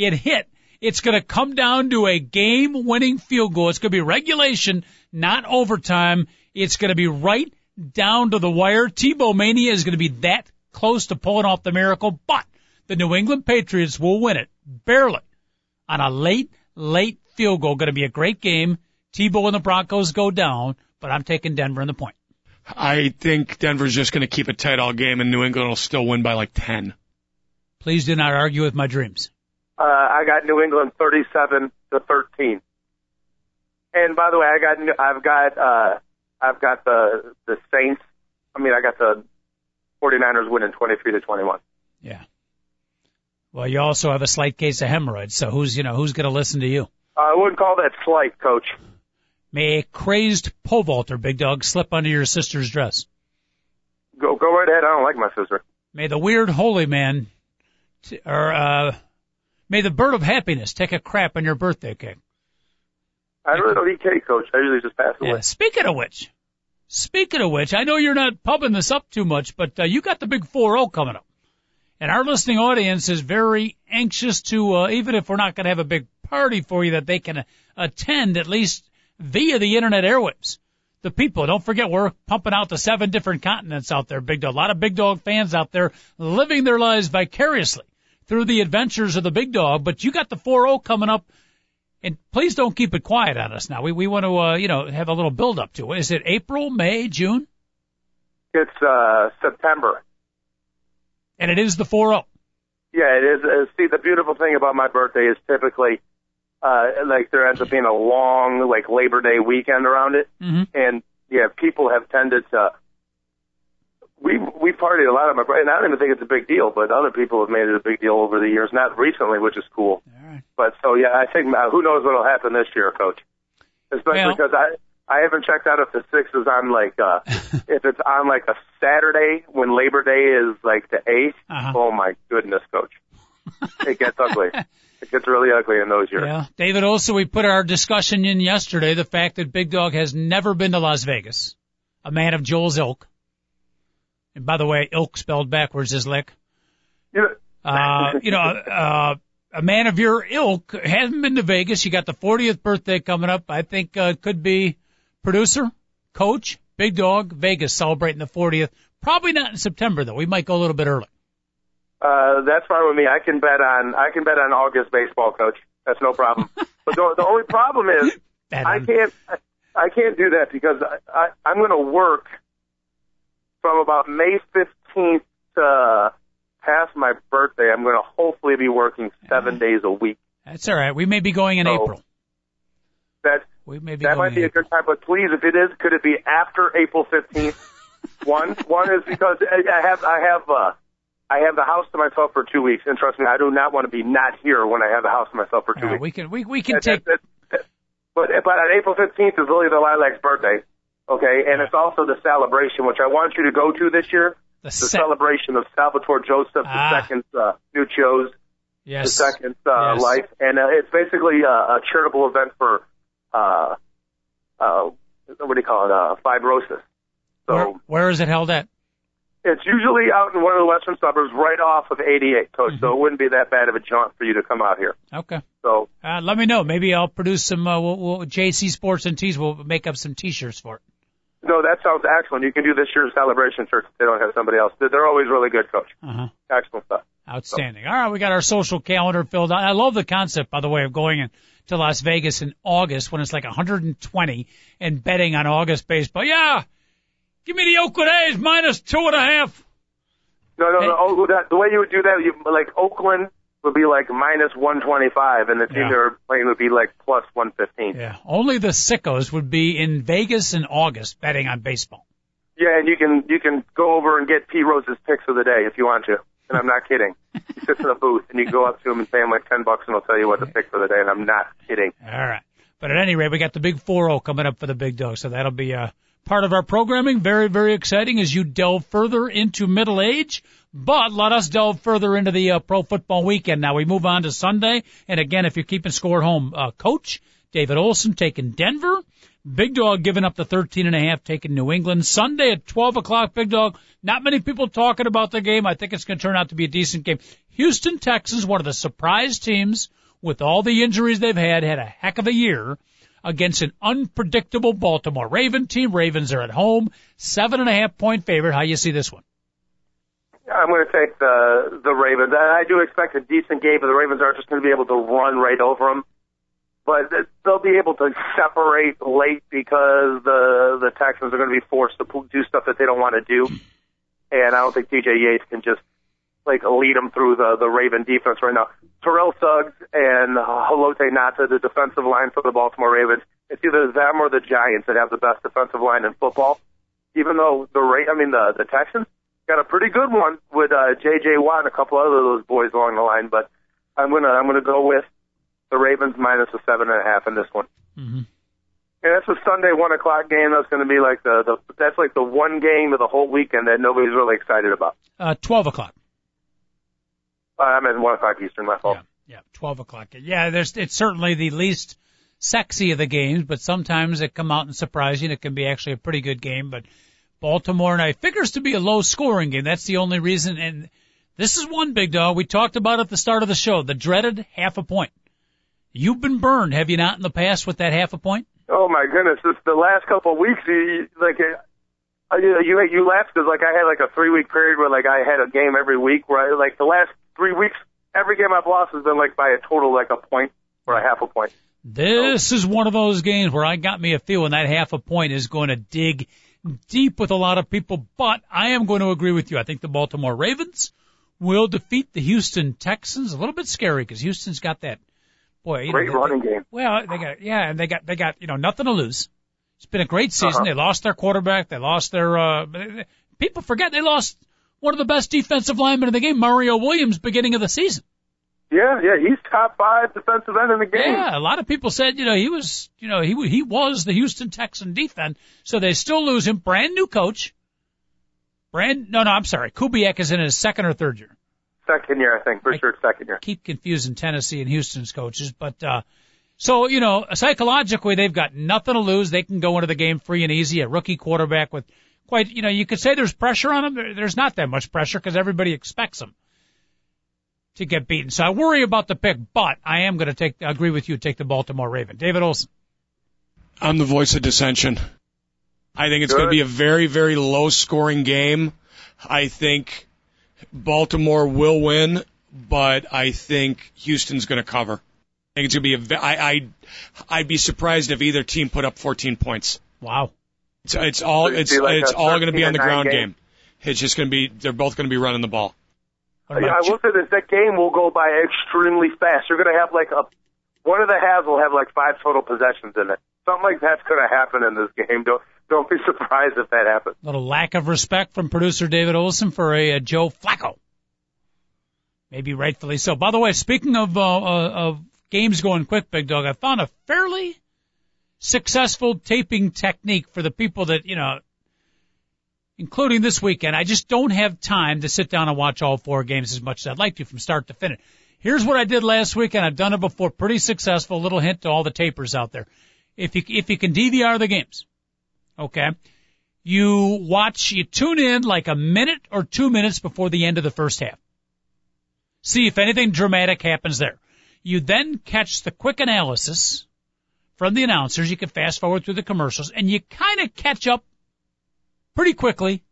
it hit. It's going to come down to a game-winning field goal. It's going to be regulation, not overtime. It's going to be right down to the wire. Tebow mania is going to be that close to pulling off the miracle, but the New England Patriots will win it barely on a late, late field goal. Going to be a great game. Tebow and the Broncos go down, but I'm taking Denver in the point. I think Denver's just going to keep it tight all game, and New England will still win by like ten. Please do not argue with my dreams. Uh, I got New England 37 to 13. And by the way, I got I've got uh, I've got the the Saints. I mean, I got the 49ers winning 23 to 21. Yeah. Well, you also have a slight case of hemorrhoids, so who's you know who's going to listen to you? I wouldn't call that slight, Coach. May a crazed pole vaulter, big dog, slip under your sister's dress. Go go right ahead. I don't like my sister. May the weird holy man, t- or uh, may the bird of happiness take a crap on your birthday cake. I really don't eat cake, Coach. I usually just pass away. Yeah. Speaking of which, speaking of which, I know you're not pubbing this up too much, but uh, you got the big 4-0 coming up. And our listening audience is very anxious to, uh, even if we're not going to have a big party for you, that they can uh, attend at least via the internet airwaves. The people, don't forget, we're pumping out to seven different continents out there, Big Dog. A lot of Big Dog fans out there living their lives vicariously through the adventures of the Big Dog. But you got the 4-0 coming up. And please don't keep it quiet on us now. We, we want to, uh, you know, have a little build up to it. Is it April, May, June? It's uh, September. And it is the 4-0. Yeah, it is. Uh, see, the beautiful thing about my birthday is typically, uh, like there ends up being a long, like Labor Day weekend around it. Mm-hmm. and yeah, people have tended to we we partied a lot of my and I don't even think it's a big deal, but other people have made it a big deal over the years. Not recently, which is cool. All right. But so yeah, I think uh, who knows what'll happen this year, Coach. Especially Well- because I I haven't checked out if the six is on like uh if it's on like a Saturday when Labor Day is like the 8th Uh-huh. Oh my goodness, Coach, it gets ugly. It gets really ugly in those years. Yeah. David, also we put our discussion in yesterday, the fact that Big Dog has never been to Las Vegas. A man of Joel's ilk. And by the way, ilk spelled backwards is lick. Know, Uh, you know, uh, a man of your ilk hasn't been to Vegas. You got the 40th birthday coming up. I think, uh, could be producer, coach, Big Dog, Vegas celebrating the 40th. Probably not in September though. We might go a little bit early. Uh, that's fine with me. I can bet on I can bet on August baseball, Coach. That's no problem. but the, the only problem is I can't I can't do that because I, I I'm going to work from about May 15th to past my birthday. I'm going to hopefully be working seven days a week. That's all right. We may be going in So, April. That We may be that going might be a good time, but please, if it is, could it be after April 15th? one one is because I have I have uh I have the house to myself for two weeks, and trust me, I do not want to be not here when I have the house to myself for two Yeah, weeks. we can we we can That- take that- that- but but on April fifteenth is Lily the Lilac's birthday, okay, and it's also the celebration, which I want you to go to this year. the The celebration of Salvatore Joseph the Ah. second uh, Nuccio's the second uh, Yes. life, and uh, it's basically uh, a charitable event for uh, uh, what do you call it, uh, fibrosis. So Where, where is it held at? it's usually out in one of the western suburbs, right off of 88, Coach. Mm-hmm. So it wouldn't be that bad of a jaunt for you to come out here. Okay. So Uh, let me know. Maybe I'll produce some. Uh, we'll, we'll, JC Sports and Tees will make up some T-shirts for it. No, that sounds excellent. You can do this year's celebration if they don't have somebody else. They're always really good, Coach. Uh huh. Excellent stuff. Outstanding. All right, we got our social calendar filled out. I love the concept, by the way, of going in to Las Vegas in August when it's like 120 and betting on August baseball. Yeah, give me the Oakland A's minus two and a half. No, no, Hey. no. Oh, that, the way you would do that, you like Oakland would be like minus 125, and the team Yeah. they're playing would be like plus 115. Yeah, only the sickos would be in Vegas in August betting on baseball. Yeah, and you can you can go over and get Pete Rose's picks of the day if you want to. And I'm not kidding. He sits in a booth, and you can go up to him and say, "I'm like ten bucks, and he'll tell you what to pick for the day. And I'm not kidding. All right. But at any rate, we got the big 4-0 coming up for the big dog, so that'll be uh, part of our programming. Very, very exciting as you delve further into middle age. But let us delve further into the uh, pro football weekend. Now we move on to Sunday, and again, if you're keeping score at home, uh, Coach David Olson taking Denver. Big Dog giving up the 13 and a half, taking New England. Sunday at 12 o'clock, Big Dog. Not many people talking about the game. I think it's going to turn out to be a decent game. Houston Texans, one of the surprise teams with all the injuries they've had, had a heck of a year against an unpredictable Baltimore Raven team. Ravens are at home, seven and a half point favorite. How you see this one? I'm going to take the the Ravens. I do expect a decent game, but the Ravens aren't just going to be able to run right over them. But they'll be able to separate late because the the Texans are going to be forced to do stuff that they don't want to do, and I don't think T.J. Yates can just like lead them through the the Raven defense right now. Terrell Suggs and uh, Haloti Ngata, the defensive line for the Baltimore Ravens. It's either them or the Giants that have the best defensive line in football. Even though the Ra- I mean the the Texans got a pretty good one with uh, J.J. Watt and a couple other of those boys along the line. But I'm gonna I'm gonna go with the Ravens minus a seven and a half in this one. Mm-hmm. And that's a Sunday one o'clock game. That's going to be like the, the that's like the one game of the whole weekend that nobody's really excited about. Uh, 12 o'clock. Uh, I'm at one o'clock Eastern. My fault. Yeah, yeah, 12 o'clock. Yeah, there's, it's certainly the least sexy of the games, but sometimes it come out and surprise you and it can be actually a pretty good game. But Baltimore and I figures to be a low scoring game. That's the only reason. And this is one big dog. We talked about at the start of the show, the dreaded half a point. You've been burned, have you not, in the past with that half a point? Oh my goodness! This the last couple of weeks. You, like uh, you you you laughed because like I had like a three week period where like I had a game every week where I, like the last three weeks every game I've lost has been like by a total like a point or a half a point. This is one of those games where I got me a feeling that half a point is going to dig deep with a lot of people, but I am going to agree with you. I think the Baltimore Ravens will defeat the Houston Texans. A little bit scary because Houston's got that boy. You Great know, they- running game. Well, they got yeah, and they got they got you know nothing to lose. It's been a great season. Uh-huh. They lost their quarterback. They lost their uh people forget they lost one of the best defensive linemen in the game, Mario Williams, beginning of the season. Yeah, yeah, he's top five defensive end in the game. Yeah, a lot of people said, you know, he was, you know, he he was the Houston Texan defense, so they still lose him. Brand new coach. Brand no, no, I'm sorry. Kubiak is in his second or third year. Second year, I think, for I sure, second year. Keep confusing Tennessee and Houston's coaches, but uh so you know, psychologically they've got nothing to lose. They can go into the game free and easy. A rookie quarterback with quite, you know, you could say there's pressure on him. There's not that much pressure because everybody expects him to get beaten. So I worry about the pick, but I am going to take, agree with you, take the Baltimore Raven. David Olson. I'm the voice of dissension. I think it's going to be a very, very low scoring game. I think Baltimore will win, but I think Houston's going to cover. I think it's going to be a, I, I, I'd be surprised if either team put up 14 points. Wow. It's, it's all, it's, like it's all going to be on the ground game? game. It's just going to be, they're both going to be running the ball. Yeah, I will say this: that game will go by extremely fast. You're going to have like a one of the halves will have like five total possessions in it. Something like that's going to happen in this game. Don't don't be surprised if that happens. little lack of respect from producer David Olson for a, a Joe Flacco. Maybe rightfully so. By the way, speaking of uh, uh, of games going quick, Big Dog, I found a fairly successful taping technique for the people that you know, including this weekend. I just don't have time to sit down and watch all four games as much as I'd like to from start to finish. Here's what I did last weekend. I've done it before. Pretty successful. Little hint to all the tapers out there. If you if you can DVR the games, okay you watch, you tune in like a minute or two minutes before the end of the first half. See if anything dramatic happens there. You then catch the quick analysis from the announcers. You can fast forward through the commercials and you kind of catch up pretty quickly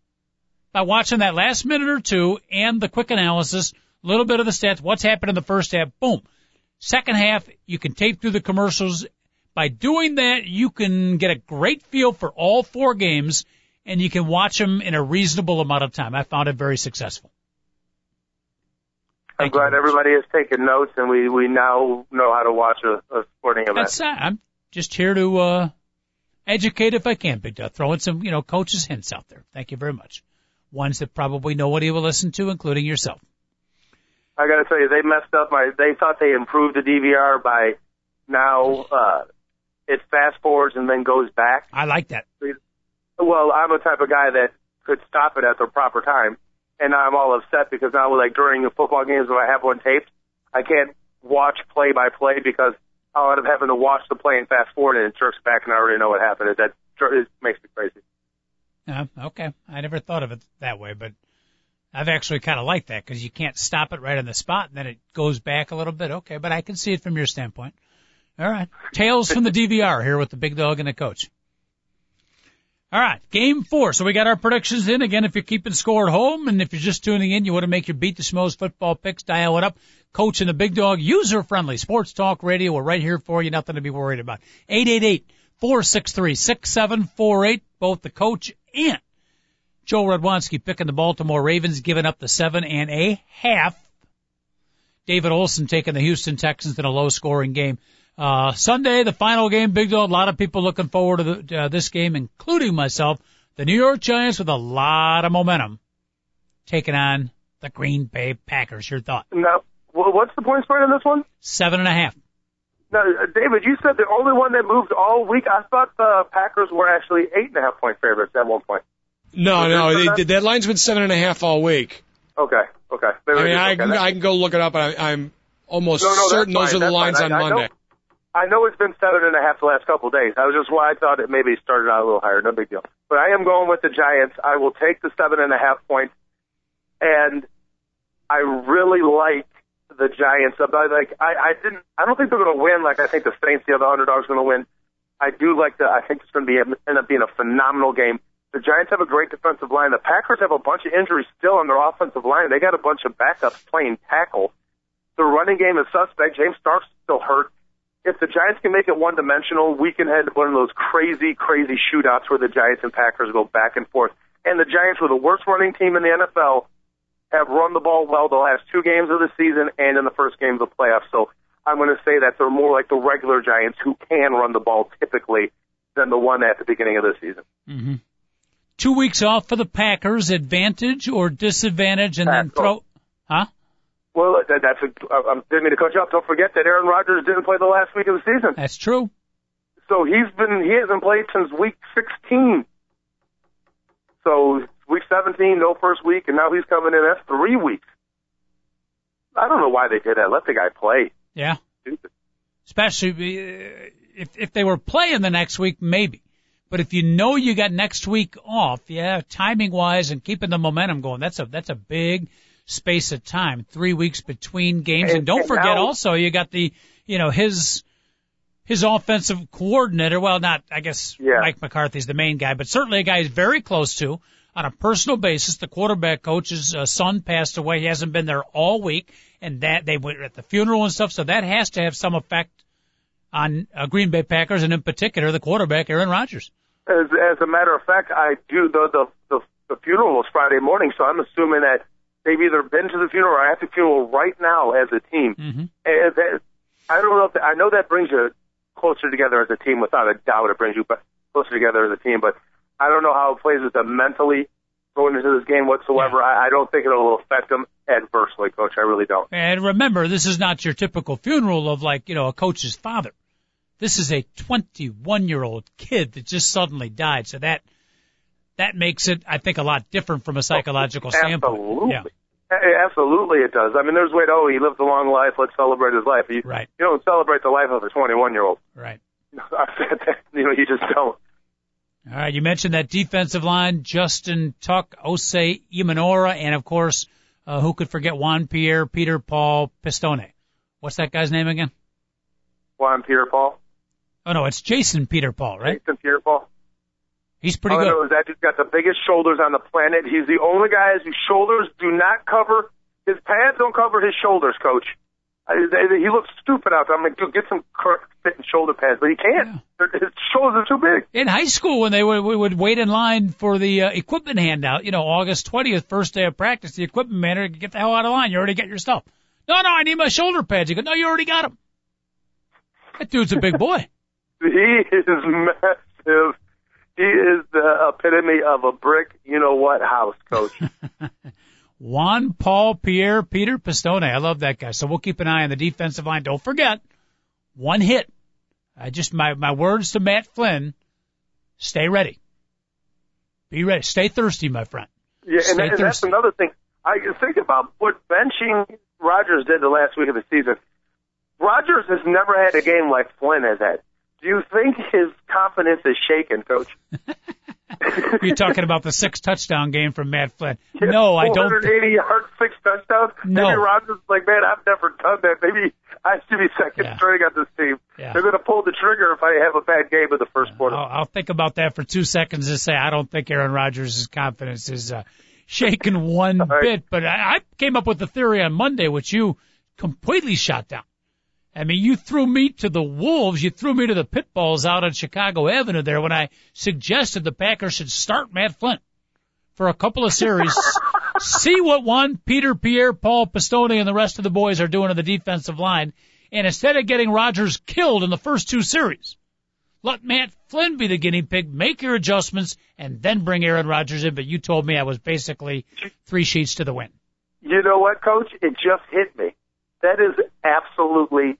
by watching that last minute or two and the quick analysis, a little bit of the stats, what's happened in the first half, boom. Second half, you can tape through the commercials. By doing that, you can get a great feel for all four games and you can watch them in a reasonable amount of time. I found it very successful. I'm glad everybody has taken notes and we we now know how to watch a, a sporting event. That's I'm just here to uh educate if I can, Big Duck. Throwing some, you know, coaches hints out there. Thank you very much. Ones that probably nobody will listen to, including yourself. I got to tell you, they messed up my. They thought they improved the DVR by now. uh It fast forwards and then goes back. I like that. Well, I'm the type of guy that could stop it at the proper time, and I'm all upset because now, like during the football games when I have one taped, I can't watch play by play because End up having to watch the play and fast forward, and it jerks back, and I already know what happened. That it makes me crazy. Uh, okay. I never thought of it that way, but I've actually kind of liked that because you can't stop it right on the spot and then it goes back a little bit. Okay, but I can see it from your standpoint. All right. Tales from the DVR here with the big dog and the coach. All right, game four. So we got our predictions in. Again, if you're keeping score at home and if you're just tuning in, you want to make your beat the Schmoes football picks, dial it up. Coach and the big dog, user friendly sports talk radio. We're right here for you. Nothing to be worried about. 888-463-6748. Both the coach and Joe Radwanski picking the Baltimore Ravens, giving up the seven and a half. David Olson taking the Houston Texans in a low scoring game. Uh, Sunday, the final game, Big Dog. A lot of people looking forward to the, uh, this game, including myself. The New York Giants with a lot of momentum taking on the Green Bay Packers. Your thought? Wh- what's the point spread on this one? Seven and a half. Now, uh, David, you said the only one that moved all week. I thought the Packers were actually eight and a half point favorites at one point. No, Was no, they, that? that line's been seven and a half all week. Okay, okay. They I mean, I can, I can go look it up. I, I'm almost No, no, certain those fine, are the that's lines fine. on I- I know- Monday. I know it's been seven and a half the last couple of days. I was just why I thought it maybe started out a little higher. No big deal. But I am going with the Giants. I will take the seven and a half points, and I really like the Giants. About like I, I didn't. I don't think they're going to win. Like I think the Saints, the other underdogs, going to win. I do like the. I think it's going to be end up being a phenomenal game. The Giants have a great defensive line. The Packers have a bunch of injuries still on their offensive line. They got a bunch of backups playing tackle. The running game is suspect. James Starks still hurt. If the Giants can make it one dimensional, we can head to one of those crazy, crazy shootouts where the Giants and Packers go back and forth. And the Giants were the worst running team in the NFL, have run the ball well the last two games of the season and in the first game of the playoffs. So I'm going to say that they're more like the regular Giants who can run the ball typically than the one at the beginning of the season. Mm-hmm. two weeks off for the Packers, advantage or disadvantage, and then throw, huh? Well, that, that's a, I'm didn't mean to cut you off. Don't forget that Aaron Rodgers didn't play the last week of the season. That's true. So he's been he hasn't played since week 16. So week 17, no first week, and now he's coming in. That's three weeks. I don't know why they did that. Let the guy play. Yeah. Stupid. Especially uh, if if they were playing the next week, maybe. But if you know you got next week off, yeah, timing wise and keeping the momentum going, that's a that's a big space of time. Three weeks between games, and, And- don't and forget now- also you got the you know his his offensive coordinator. Well, not I guess Yeah. Mike McCarthy's the main guy, but certainly a guy he's very close to on a personal basis. The quarterback coach's uh, son passed away. He hasn't been there all week, and that they went at the funeral and stuff. So that has to have some effect on uh, Green Bay Packers, and in particular the quarterback Aaron Rodgers. As, as a matter of fact, I do the, the the the funeral was Friday morning, so I'm assuming that they've either been to the funeral or at the funeral right now as a team. Mm-hmm. And that, I don't know if I know that brings you closer together as a team. Without a doubt, it brings you closer together as a team. But I don't know how it plays with them mentally going into this game whatsoever. I, I don't think it'll affect them adversely, Coach. I really don't. And remember, this is not your typical funeral of like, you know, a coach's father. This is a 21 year old kid that just suddenly died. So that, that makes it, I think, a lot different from a psychological oh, standpoint. Absolutely. Yeah. Absolutely, it does. I mean, there's wait. Oh, he lived a long life. Let's celebrate his life. You, Right. you don't celebrate the life of a 21 year old. Right. you know, you just don't. All right. You mentioned that defensive line, Justin Tuck, Osi Umenyiora, and of course, uh, who could forget Juan Pierre, Peter Paul Pistone. What's that guy's name again? Juan Pierre Paul, Oh no, it's Jason Peter Paul, right? Jason Pierre Paul. He's pretty All I good. know is that dude's got the biggest shoulders on the planet. He's the only guy whose shoulders do not cover his pads. Don't cover his shoulders, Coach. I, he looks stupid out there. I'm like, dude, get some correct fitting shoulder pads, but he can't. His shoulders are too big. in high school when they would, we would wait in line for the uh, equipment handout, you know, August 20th, first day of practice, the equipment manager, get the hell out of line. You already got your stuff. No, no, I need my shoulder pads. You go, no, you already got them. That dude's a big boy. He is massive. He is the epitome of a brick, you know what house, Coach. Juan Paul Pierre Peter Pistone. I love that guy. So we'll keep an eye on the defensive line. Don't forget, one hit. I just, my, my words to Matt Flynn, stay ready. Be ready. Stay thirsty, my friend. Yeah, and, Stay that, and that's another thing. I think about what benching Rodgers did the last week of the season. Rodgers has never had a game like Flynn has had. Do you think his confidence is shaken, Coach? You're talking about the six touchdown game from Matt Flynn. No, I don't. 480 yards, six touchdowns. No. Maybe Rodgers is like, man, I've never done that. Maybe I should be second Yeah. string on this team. Yeah. They're going to pull the trigger if I have a bad game in the first quarter. I'll, I'll think about that for two seconds and say I don't think Aaron Rodgers' confidence is uh, shaken one right. bit. But I, I came up with a theory on Monday, which you completely shot down. I mean, you threw me to the wolves. You threw me to the pit bulls out on Chicago Avenue there when I suggested the Packers should start Matt Flynn for a couple of series. see what one Peter, Pierre, Paul, Pistone, and the rest of the boys are doing on the defensive line. And instead of getting Rodgers killed in the first two series, let Matt Flynn be the guinea pig, make your adjustments, and then bring Aaron Rodgers in. But you told me I was basically three sheets to the wind. You know what, Coach? It just hit me. That is absolutely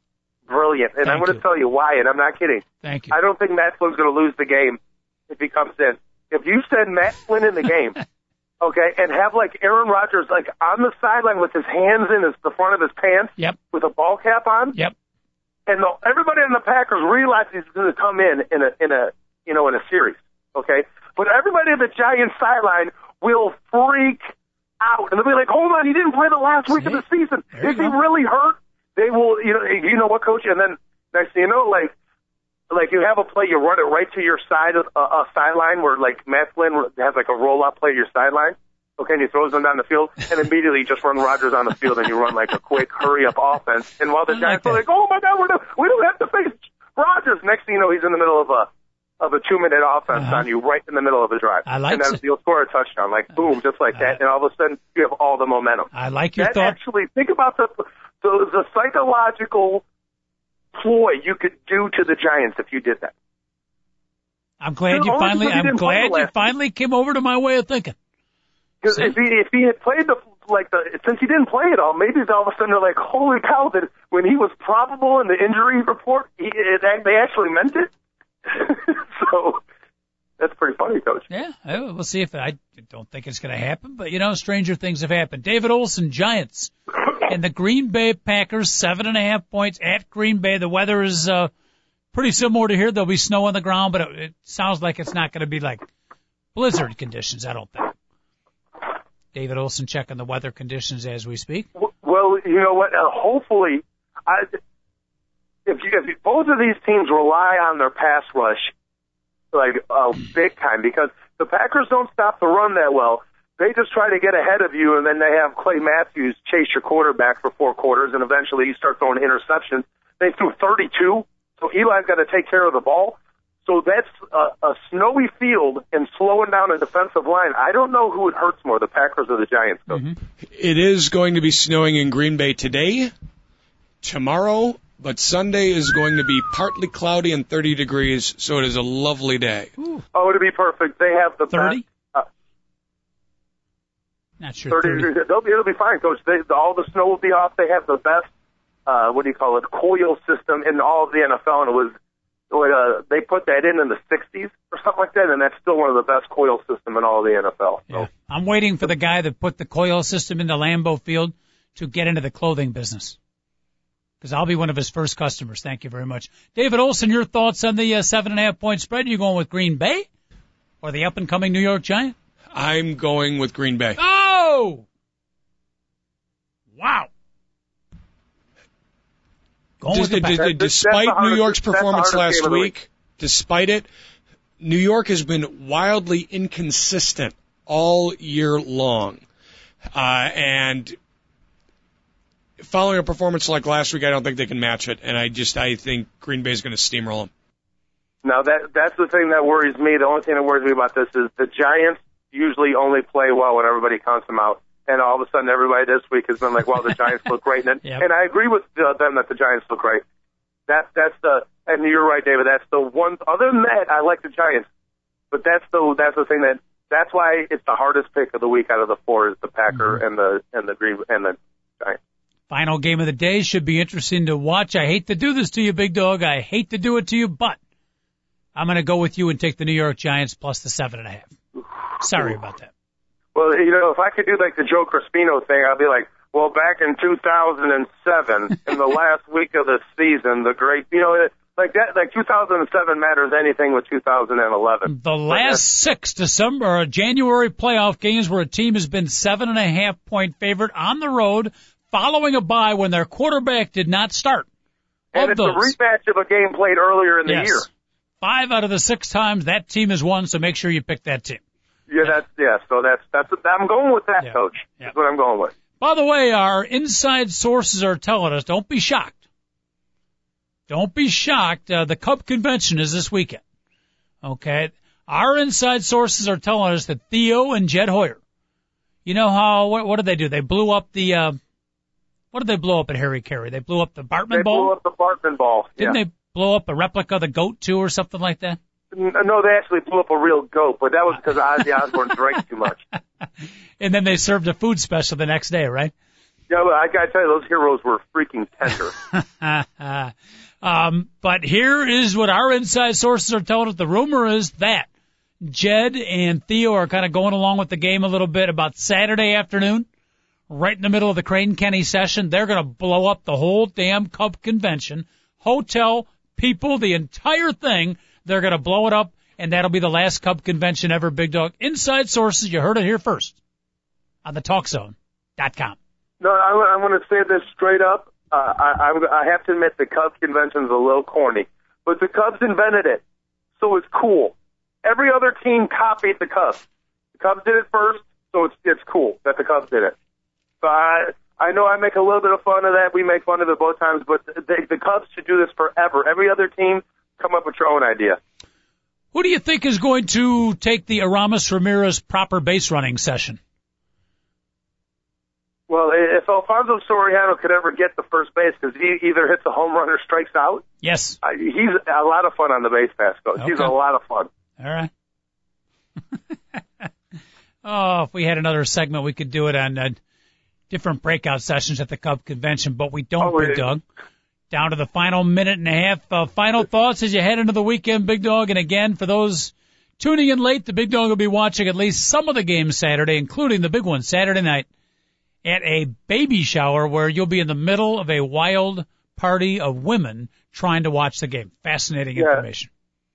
brilliant, and I'm going to tell you why. And I'm not kidding. Thank you. I don't think Matt Flynn's going to lose the game if he comes in. If you send Matt Flynn in the game, okay, and have like Aaron Rodgers like on the sideline with his hands in his, the front of his pants Yep. with a ball cap on, Yep. and the, everybody in the Packers realizes he's going to come in in a in a you know in a series, okay, but everybody at the Giants sideline will freak out, and they'll be like, "Hold on, he didn't play the last week of the season. There Is he go. really hurt?" They will, you know, you know what, coach, and then next thing you know, like like you have a play, you run it right to your side of a, a sideline where like Matt Flynn has like a roll out play to your sideline. Okay, and he throws them down the field, and immediately just run Rodgers on the field, and you run like a quick hurry up offense. And while the I Giants like are like, "Oh my God, we're not, we don't have to face Rodgers," next thing you know, he's in the middle of a of a two minute offense Uh-huh. on you, right in the middle of a drive. I like and then it. you'll score a touchdown, like boom, just like that, and all of a sudden you have all the momentum. I like your That thought. actually, think about the, the the psychological ploy you could do to the Giants if you did that. I'm glad you finally. I'm glad you finally came over to my way of thinking. Because if he if he had played the like the since he didn't play at all, maybe all of a sudden they're like, holy cow! That when he was probable in the injury report, he, it, they actually meant it. so that's pretty funny, coach. Yeah, we'll see if I don't think it's going to happen, but you know, stranger things have happened. David Olson, Giants, and the Green Bay Packers, seven and a half points at Green Bay. The weather is uh, pretty similar to here. There'll be snow on the ground, but it, it sounds like it's not going to be like blizzard conditions. I don't think. David Olson checking the weather conditions as we speak. Well, you know what? Uh, hopefully, I, if you if both of these teams rely on their pass rush, like uh, big time, because the Packers don't stop the run that well. They just try to get ahead of you, and then they have Clay Matthews chase your quarterback for four quarters, and eventually you start throwing interceptions. They threw 32, so Eli's got to take care of the ball. So that's a, a snowy field and slowing down a defensive line. I don't know who it hurts more, the Packers or the Giants. Though. It is going to be snowing in Green Bay today, tomorrow, but Sunday is going to be partly cloudy and 30 degrees, so it is a lovely day. Oh, to be perfect, they have the 30? best. Uh, Not sure. 30 30. degrees. They'll be, it'll be fine, Coach. They, all the snow will be off. They have the best, uh, what do you call it, coil system in all of the NFL, and it was, uh, they put that in in the 60s or something like that, and that's still one of the best coil system in all of the NFL. So. Yeah. I'm waiting for the guy that put the coil system into Lambeau Field to get into the clothing business. Because I'll be one of his first customers. Thank you very much. David Olson, your thoughts on the uh, seven and a half point spread? Are you going with Green Bay or the up and coming New York Giant? I'm going with Green Bay. Oh! Wow. Going with the d- d- Packers. That's- that's despite New York's performance last the week, despite it, New York has been wildly inconsistent all year long. Uh, and following a performance like last week, I don't think they can match it. And I just, I think Green Bay is going to steamroll them. Now that that's the thing that worries me. The only thing that worries me about this is the Giants usually only play well when everybody counts them out, and all of a sudden everybody this week has been like, "Well, the Giants look great," and, Yep. and I agree with uh, them that the Giants look great. That that's the and you're right, David. That's the one. Other than that, I like the Giants, but that's the that's the thing that that's why it's the hardest pick of the week out of the four is the Packer and the and the Green and the Giants. Final game of the day should be interesting to watch. I hate to do this to you, big dog. I hate to do it to you, but I'm going to go with you and take the New York Giants plus the seven and a half. Sorry about that. Well, you know, if I could do like the Joe Crispino thing, I'd be like, well, back in 2007, in the last week of the season, the great, you know, it- like that, like 2007 matters anything with 2011. The last six December or January playoff games where a team has been seven and a half point favorite on the road following a bye when their quarterback did not start. and it's those, a rematch of a game played earlier in the yes, year. five out of the six times that team has won, so make sure you pick that team. Yeah, that's yeah. So that's that's I'm going with that, Yeah. coach. Yeah. That's what I'm going with. By the way, our inside sources are telling us, don't be shocked. Don't be shocked. Uh, the Cub convention is this weekend. Okay. Our inside sources are telling us that Theo and Jed Hoyer, you know how, what, what did they do? They blew up the, uh, what did they blow up at Harry Carey? They blew up the Bartman They Ball? blew up the Bartman ball. Didn't yeah. they blow up a replica of the goat too or something like that? No, they actually blew up a real goat, but that was because Ozzy Osbourne drank too much. And then they served a food special the next day, right? Yeah, but I gotta tell you, those heroes were freaking tender. um, but here is what our inside sources are telling us. The rumor is that Jed and Theo are kind of going along with the game a little bit about Saturday afternoon, right in the middle of the Crane Kenney session. They're going to blow up the whole damn Cub convention, hotel, people, the entire thing. They're going to blow it up, and that'll be the last Cub convention ever, Big Dog. Inside sources, you heard it here first on the TalkZone.com. No, I'm going to say this straight up. Uh, I, I have to admit the Cubs convention's a little corny, but the Cubs invented it, so it's cool. Every other team copied the Cubs. The Cubs did it first, so it's it's cool that the Cubs did it. So I I know I make a little bit of fun of that. We make fun of it both times, but the, the Cubs should do this forever. Every other team come up with your own idea. Who do you think is going to take the Aramis Ramirez proper base running session? Well, if Alfonso Soriano could ever get the first base, because he either hits a home run or strikes out, Yes. uh, he's a lot of fun on the base pass coach. He's a lot of fun. All right. oh, if we had another segment, we could do it on uh, different breakout sessions at the Cub convention, but we don't, Oh, Big. Dog. Down to the final minute and a half. Uh, final thoughts as you head into the weekend, Big Dog. And again, for those tuning in late, the Big Dog will be watching at least some of the games Saturday, including the big one Saturday night at a baby shower where you'll be in the middle of a wild party of women trying to watch the game. Fascinating Yeah. information.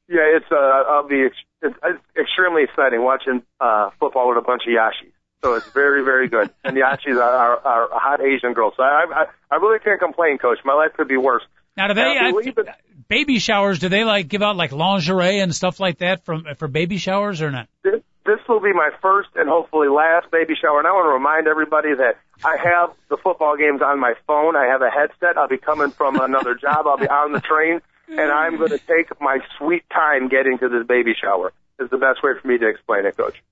Yeah, it's uh, I'll be ex- it's, it's extremely exciting watching uh, football with a bunch of yashis. So it's very, very good. And the yashis are, are, are hot Asian girls. So I, I, I really can't complain, Coach. My life could be worse. Now, do they I I, baby showers? Do they like give out like lingerie and stuff like that from for baby showers or not? This, this will be my first and hopefully last baby shower. And I want to remind everybody that I have the football games on my phone. I have a headset. I'll be coming from another job. I'll be on the train, and I'm going to take my sweet time getting to this baby shower. Is the best way for me to explain it, Coach.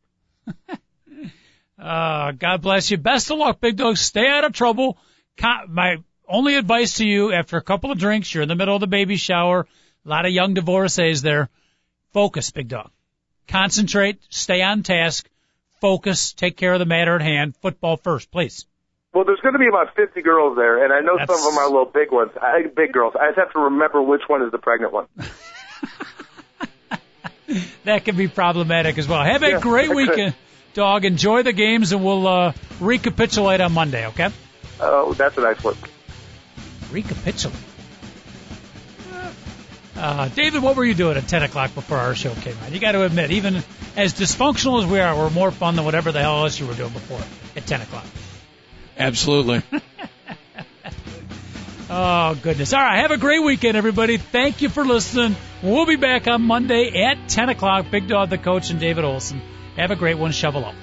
Uh, God bless you. Best of luck, Big Dog. Stay out of trouble. My only advice to you after a couple of drinks, you're in the middle of the baby shower, a lot of young divorcees there. Focus, Big Dog. Concentrate, stay on task, focus, take care of the matter at hand. Football first, please. Well, there's going to be about 50 girls there, and I know some of them are little big ones. I big girls. I just have to remember which one is the pregnant one. That can be problematic as well. Have a Yeah, great that could. Weekend, dog. Enjoy the games, and we'll uh, recapitulate on Monday. Okay? Oh, that's a nice one. Recapitulate. Uh, David, what were you doing at 10 o'clock before our show came on? You got to admit, even as dysfunctional as we are, we're more fun than whatever the hell else you were doing before at 10 o'clock. Absolutely. Oh, goodness. All right. Have a great weekend, everybody. Thank you for listening. We'll be back on Monday at 10 o'clock. Big Dog, the coach, and David Olson. Have a great one. Shovel up.